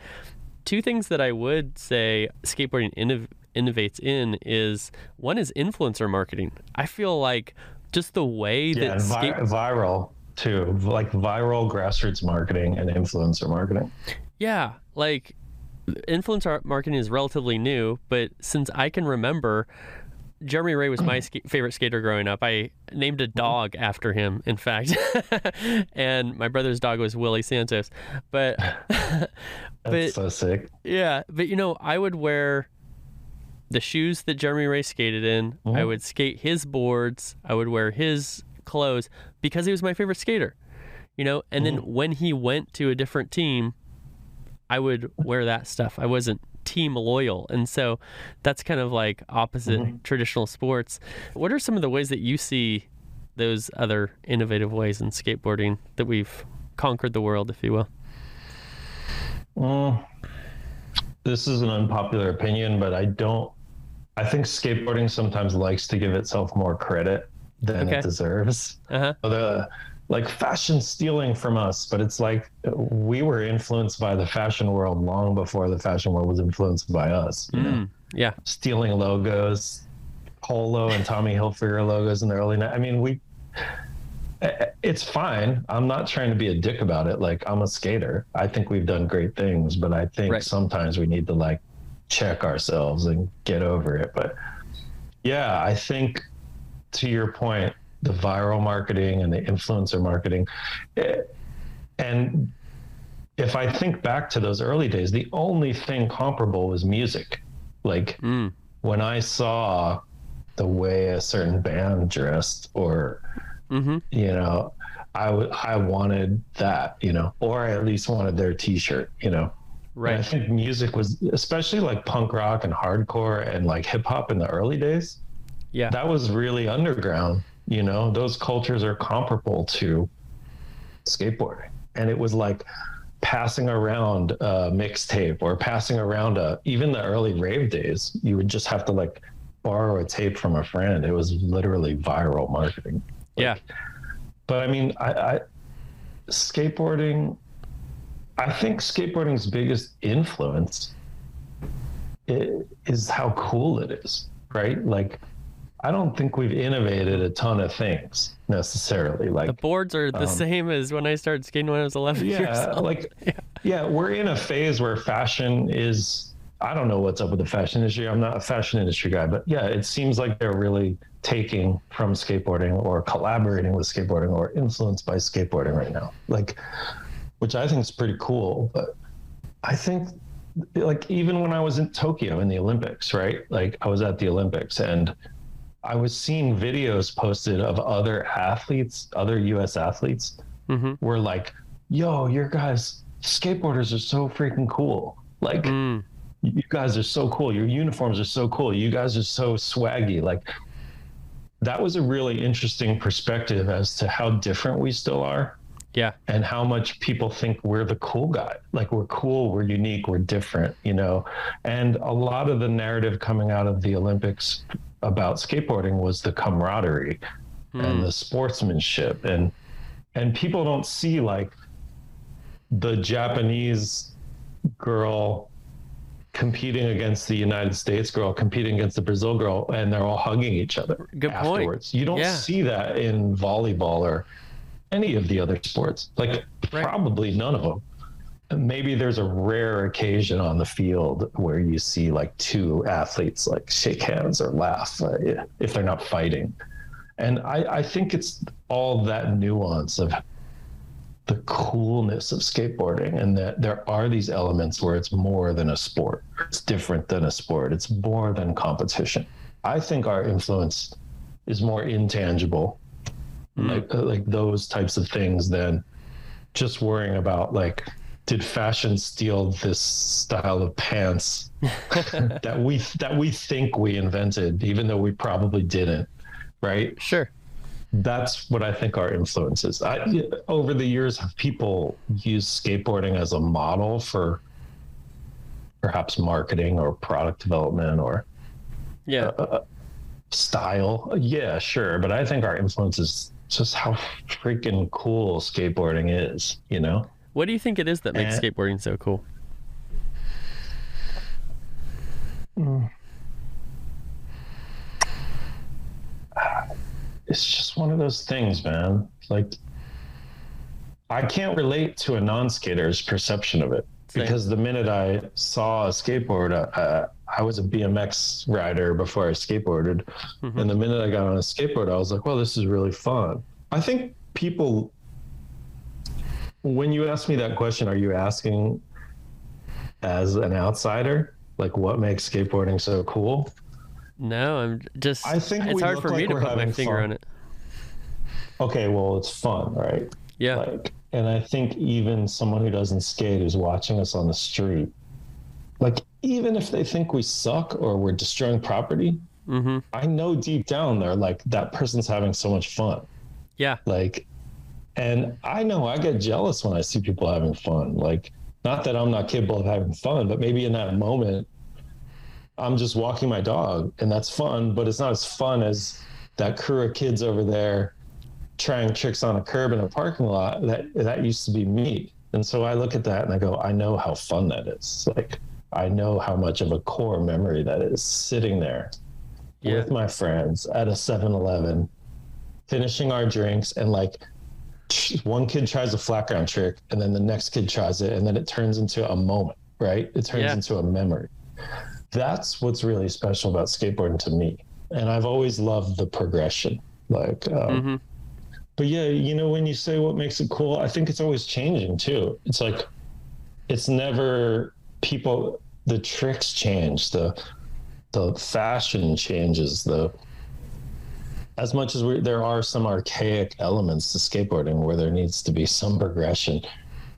two things that I would say skateboarding innov- innovates in is one is influencer marketing. I feel like just the way Yeah, that vi- skate- viral too, like viral grassroots marketing and influencer marketing. Yeah, like influencer marketing is relatively new, but since I can remember, Jeremy Wray was my sk- favorite skater growing up. I named a dog after him, in fact, and my brother's dog was Willie Santos. But, That's so sick. yeah, but you know, I would wear the shoes that Jeremy Wray skated in. I Mhm. would skate his boards. I would wear his clothes because he was my favorite skater. You know, and then when he went to a different team, I would wear that stuff. I wasn't team loyal. And so that's kind of like opposite traditional sports. What are some of the ways that you see those other innovative ways in skateboarding that we've conquered the world, if you will? Mm, this is an unpopular opinion, but I don't. I think skateboarding sometimes likes to give itself more credit than Okay. it deserves. Uh huh. The like fashion stealing from us, but it's like we were influenced by the fashion world long before the fashion world was influenced by us. you know? Mm, yeah. Stealing logos, Polo and Tommy Hilfiger logos in the early. ni- I mean, we. It's fine. I'm not trying to be a dick about it. Like I'm a skater. I think we've done great things, but I think Right. sometimes we need to like check ourselves and get over it. But yeah, I think to your point, the viral marketing and the influencer marketing, eh, and if I think back to those early days, the only thing comparable was music. Like Mm, when I saw the way a certain band dressed, or mm-hmm. you know, I w- I wanted that, you know, or I at least wanted their T-shirt, you know. And I think music was, especially like punk rock and hardcore and like hip hop in the early days. Yeah. that was really underground. You know, those cultures are comparable to skateboarding, and it was like passing around a mixtape or passing around a even the early rave days. You would just have to like borrow a tape from a friend. It was literally viral marketing. Yeah. But I mean, I, I skateboarding. I think skateboarding's biggest influence is how cool it is, right? Like, I don't think we've innovated a ton of things necessarily. Like the boards are the um, same as when I started skating when I was 11 years yeah, old. like, yeah, we're in a phase where fashion is. I don't know what's up with the fashion industry. I'm not a fashion industry guy, but yeah, it seems like they're really taking from skateboarding or collaborating with skateboarding or influenced by skateboarding right now. Like, which I think is pretty cool. But I think, like, even when I was in Tokyo in the Olympics, right? Like, I was at the Olympics and I was seeing videos posted of other athletes, other US athletes, hmm were like, yo, your guys, skateboarders are so freaking cool. Like, Mm, you guys are so cool. Your uniforms are so cool. You guys are so swaggy. Like, that was a really interesting perspective as to how different we still are yeah. and how much people think we're the cool guy. Like, we're cool, we're unique, we're different, you know? And a lot of the narrative coming out of the Olympics about skateboarding was the camaraderie Hmm. and the sportsmanship and and people don't see like the Japanese girl competing against the United States girl competing against the Brazil girl and they're all hugging each other Good point. afterwards. You don't Yeah. see that in volleyball or any of the other sports. Like Right. probably none of them. Maybe there's a rare occasion on the field where you see like two athletes like shake hands or laugh uh, if they're not fighting. And I, I think it's all that nuance of the coolness of skateboarding and that there are these elements where it's more than a sport. It's different than a sport. It's more than competition. I think our influence is more intangible, like uh, like those types of things than just worrying about like did fashion steal this style of pants that we that we think we invented even though we probably didn't right Sure. that's what I think our influence is. I, over the years, have people used skateboarding as a model for perhaps marketing or product development or Yeah. Uh, uh, style? Yeah, sure. But I think our influence is just how freaking cool skateboarding is, you know? What do you think it is that makes Eh. skateboarding so cool? it's just one of those things, man. Like, I can't relate to a non-skater's perception of it Same. because the minute I saw a skateboard, uh, I was a BMX rider before I skateboarded, Mhm. and the minute I got on a skateboard, I was like, "Well, this is really fun." I think people, when you ask me that question, are you asking as an outsider, like what makes skateboarding so cool? No, I'm just. I think it's hard for me to put my finger fun. on it. Okay, well, it's fun, right? Yeah. like and i think even someone who doesn't skate is watching us on the street like even if they think we suck or we're destroying property mm-hmm. i know deep down they're like that person's having so much fun Yeah. like and i know i get jealous when i see people having fun. Like not that i'm not capable of having fun but maybe in that moment i'm just walking my dog and that's fun but it's not as fun as that crew of kids over there trying tricks on a curb in a parking lot that that used to be me. And so i look at that and i go i know how fun that is. Like i know how much of a core memory that is sitting there Yeah. with my friends at a 7-eleven finishing our drinks and like one kid tries a flat ground trick and then the next kid tries it and then it turns into a moment right it turns Yeah. into a memory that's what's really special about skateboarding to me and i've always loved the progression like um, Mm-hmm. but yeah you know when you say what makes it cool i think it's always changing too it's like it's never people the tricks change the the fashion changes the as much as we, there are some archaic elements to skateboarding where there needs to be some progression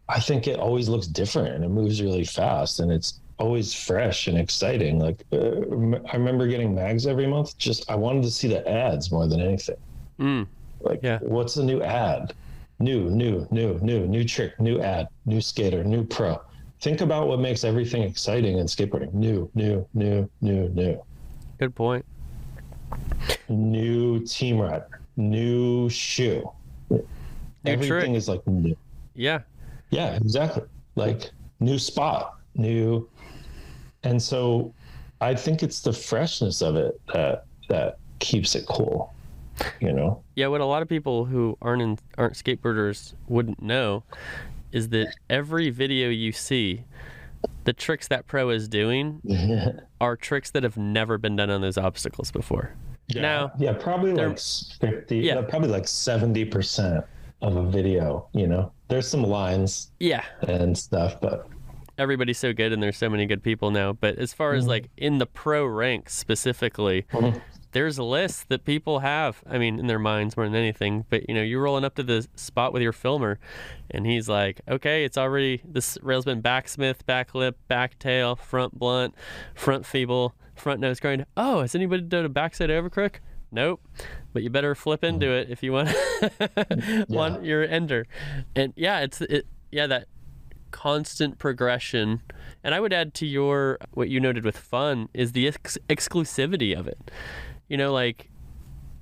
i think it always looks different and it moves really fast and it's always fresh and exciting like uh, i remember getting mags every month just i wanted to see the ads more than anything Mm. like, Yeah. what's the new ad? New, new, new, new, new trick, new ad, new skater, new pro. Think about what makes everything exciting in skateboarding. New, new, new, new, new. Good point. New team rider, new shoe. New everything trick. is like new. Yeah. Yeah, exactly. Like new spot, new. And so I think it's the freshness of it that that keeps it cool. You know? Yeah, what a lot of people who aren't in, aren't skateboarders wouldn't know is that every video you see, the tricks that pro is doing are tricks that have never been done on those obstacles before. Yeah, Now, yeah, probably like fifty. Yeah. Yeah, probably like seventy percent of a video. You know, there's some lines Yeah, and stuff, but everybody's so good and there's so many good people now. But as far as like in the pro ranks specifically, Mhm. There's lists that people have. I mean, in their minds more than anything. But you know, you're rolling up to the spot with your filmer, and he's like, "Okay, it's already this rail's been backsmith, back lip, back tail, front blunt, front feeble, front nose grind. Oh, has anybody done a backside overcrook? Nope. But you better flip hmm. into it if you want want your ender. And yeah, it's it. Yeah, that constant progression. And I would add to your what you noted with fun is the ex- exclusivity of it. You know, like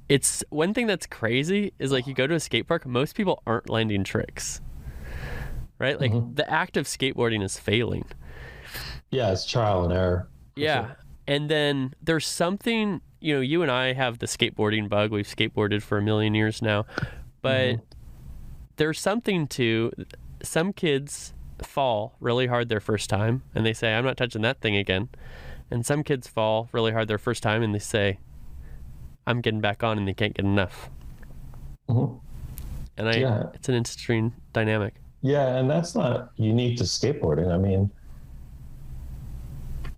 it's one thing that's crazy is like you go to a skate park, most people aren't landing tricks. Right? Like Mhm. the act of skateboarding is failing. Yeah, it's trial and error. Yeah. sure. And then there's something, you know, you and I have the skateboarding bug. We've skateboarded for a million years now. But Mhm. there's something to some kids fall really hard their first time and they say, I'm not touching that thing again. And some kids fall really hard their first time and they say, I'm getting back on and they can't get enough. Mhm. And I Yeah. it's an interesting dynamic. Yeah, and that's not unique to skateboarding. I mean,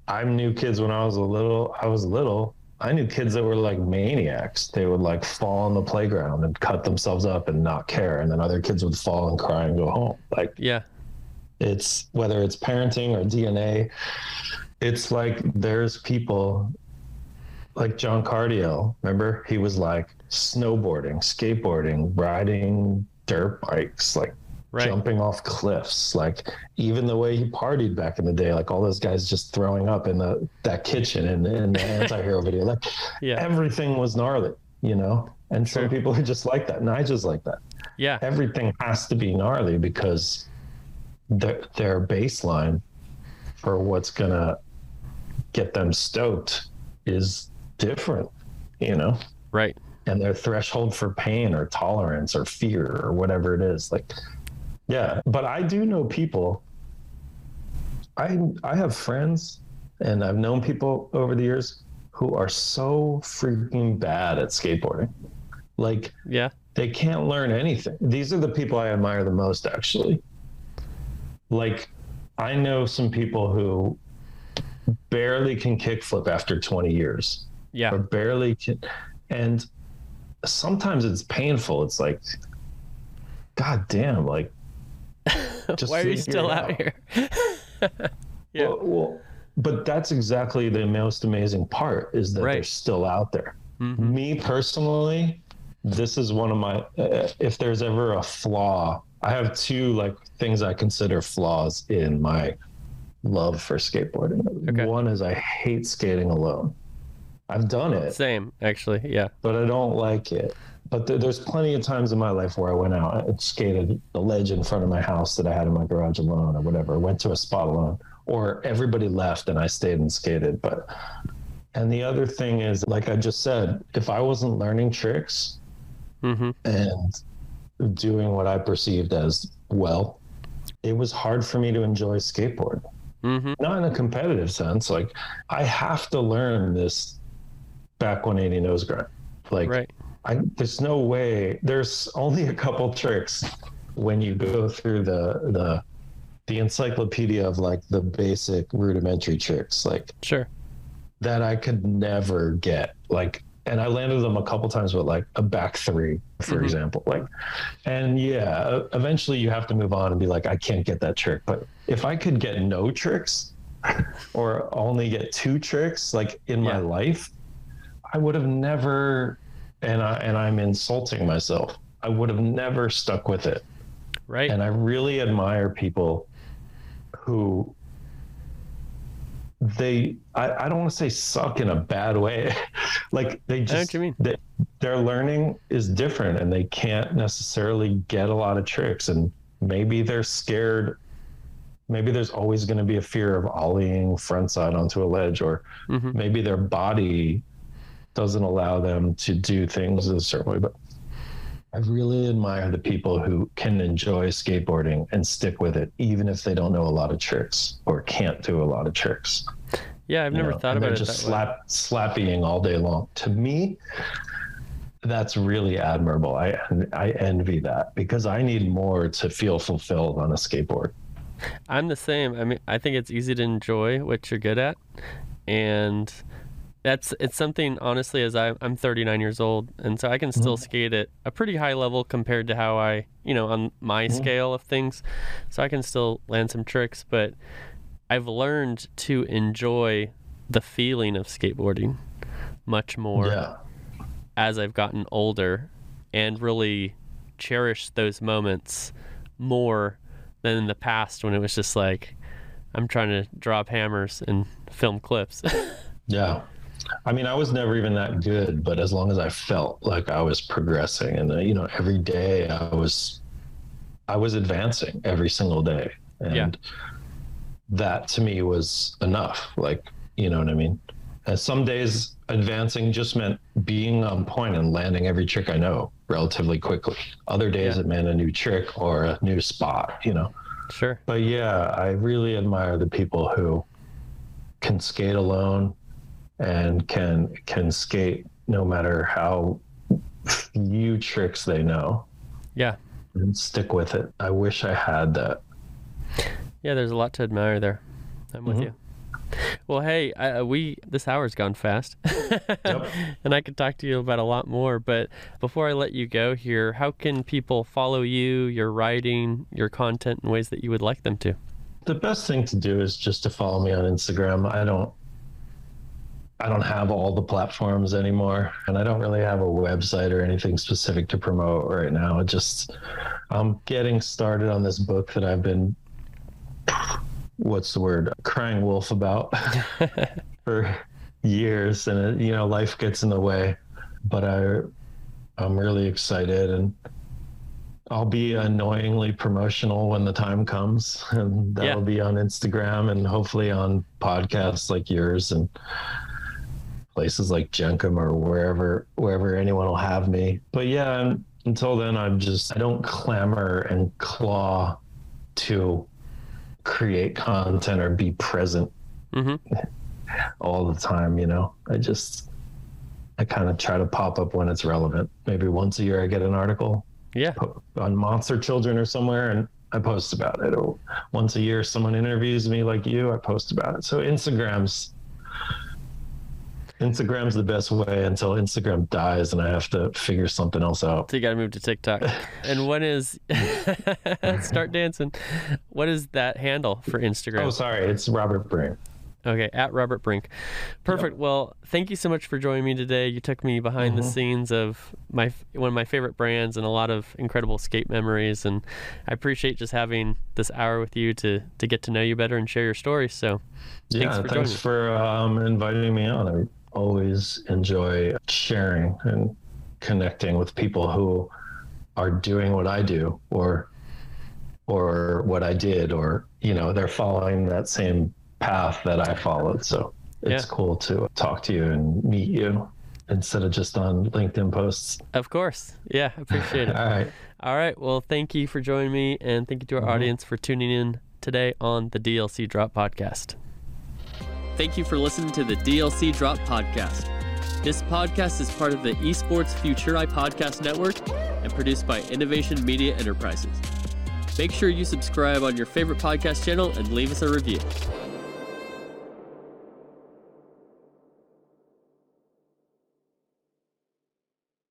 I knew kids when I was a little. I was little. I knew kids that were like maniacs. They would like fall on the playground and cut themselves up and not care, and then other kids would fall and cry and go home. Like Yeah. it's whether it's parenting or DNA, it's like there's people like John Cardiel. Remember, he was like snowboarding, skateboarding, riding dirt bikes, like Right. jumping off cliffs. Like even the way he partied back in the day, like all those guys just throwing up in the that kitchen in, in the anti-hero video. Like Yeah. everything was gnarly, you know? And some Sure. people are just like that. And I just like that Yeah. everything has to be gnarly because their their baseline for what's gonna get them stoked is different, you know, Right. and their threshold for pain or tolerance or fear or whatever it is. Like, yeah, but I do know people. I I have friends, and I've known people over the years who are so freaking bad at skateboarding, like Yeah. they can't learn anything. These are the people I admire the most, actually. Like, I know some people who barely can kickflip after 20 years, Yeah. or barely can, and sometimes it's painful. It's like, God damn, like, just Why are you still out out. here? Yeah. well, well, but that's exactly the most amazing part is that they're still out there. Mhm. me personally this is one of my uh, if there's ever a flaw i have two like things i consider flaws in my love for skateboarding Okay. one is i hate skating alone i've done it Same, actually. Yeah. but i don't like it but th- there's plenty of times in my life where i went out and skated the ledge in front of my house that i had in my garage alone or whatever went to a spot alone or everybody left and i stayed and skated but and the other thing is like i just said if i wasn't learning tricks Mm-hmm. and doing what i perceived as well it was hard for me to enjoy skateboard Mm-hmm. not in a competitive sense like i have to learn this back 180 nose grind like Right. I, there's no way. There's only a couple tricks when you go through the the the encyclopedia of like the basic rudimentary tricks, like Sure. that I could never get. Like, and I landed them a couple times with like a back three, for Mhm. example. Like, and yeah, eventually you have to move on and be like, I can't get that trick. But if I could get no tricks or only get two tricks, like in my life, I would have never. And I and I'm insulting myself. I would have never stuck with it. Right. And I really admire people who they I, I don't want to say suck in a bad way. like they just they, their learning is different and they can't necessarily get a lot of tricks and maybe they're scared maybe there's always going to be a fear of ollieing frontside onto a ledge or hmm maybe their body doesn't allow them to do things a certain way. But I really admire the people who can enjoy skateboarding and stick with it, even if they don't know a lot of tricks or can't do a lot of tricks. Yeah, I've you never know, thought about they're it just slap slappying all day long. To me, that's really admirable. I I envy that because I need more to feel fulfilled on a skateboard. I'm the same. I mean, I think it's easy to enjoy what you're good at, and that's it's something honestly. As I, I'm 39 years old, and so I can still Mhm. skate at a pretty high level compared to how I, you know, on my Mhm. scale of things. So I can still land some tricks, but I've learned to enjoy the feeling of skateboarding much more yeah. as I've gotten older and really cherish those moments more than in the past when it was just like I'm trying to drop hammers and film clips. Yeah. I mean, I was never even that good, but as long as I felt like I was progressing, and uh, you know, every day I was, I was advancing every single day, and Yeah. that to me was enough. Like, you know what I mean? And some days advancing just meant being on point and landing every trick I know relatively quickly. Other days Yeah. it meant a new trick or a new spot, you know. Sure. But yeah, I really admire the people who can skate alone and can can skate no matter how few tricks they know Yeah. and stick with it. I wish I had that. Yeah, there's a lot to admire there. I'm with Mhm. you. Well, hey, I, uh, we this hour's gone fast, Yep. and I could talk to you about a lot more. But before I let you go here, how can people follow you, your writing, your content in ways that you would like them to? The best thing to do is just to follow me on Instagram. I don't I don't have all the platforms anymore and I don't really have a website or anything specific to promote right now. It just I'm getting started on this book that I've been what's the word crying wolf about for years and it, you know life gets in the way but I I'm really excited and I'll be annoyingly promotional when the time comes, and that'll Yeah. be on Instagram and hopefully on podcasts like yours and places like Jenkem or wherever wherever anyone will have me. But yeah, until then, I'm just I don't clamor and claw to create content or be present hmm all the time. You know, I just I kind of try to pop up when it's relevant. Maybe once a year, I get an article Yeah. on Monster Children or somewhere, and I post about it. Or once a year, someone interviews me like you, I post about it. So Instagram's Instagram's the best way until Instagram dies, and I have to figure something else out. So you got to move to TikTok. and when is start dancing? What is that handle for Instagram? Oh, sorry, it's Robert Brink. Okay, at Robert Brink. Perfect. Well, thank you so much for joining me today. You took me behind the Mhm. scenes of my one of my favorite brands and a lot of incredible skate memories. And I appreciate just having this hour with you to to get to know you better and share your stories. So, Yeah, Thanks for thanks joining. for um, inviting me on. I always enjoy sharing and connecting with people who are doing what I do, or or what I did, or you know, they're following that same path that I followed. So it's Yeah. cool to talk to you and meet you instead of just on LinkedIn posts. of course, yeah, appreciate it. All right. All right. Well, thank you for joining me, and thank you to our Mhm. audience for tuning in today on the DLC Drop Podcast. Thank you for listening to the DLC Drop Podcast. This podcast is part of the Esports Futuri Podcast Network and produced by Innovation Media Enterprises. Make sure you subscribe on your favorite podcast channel and leave us a review.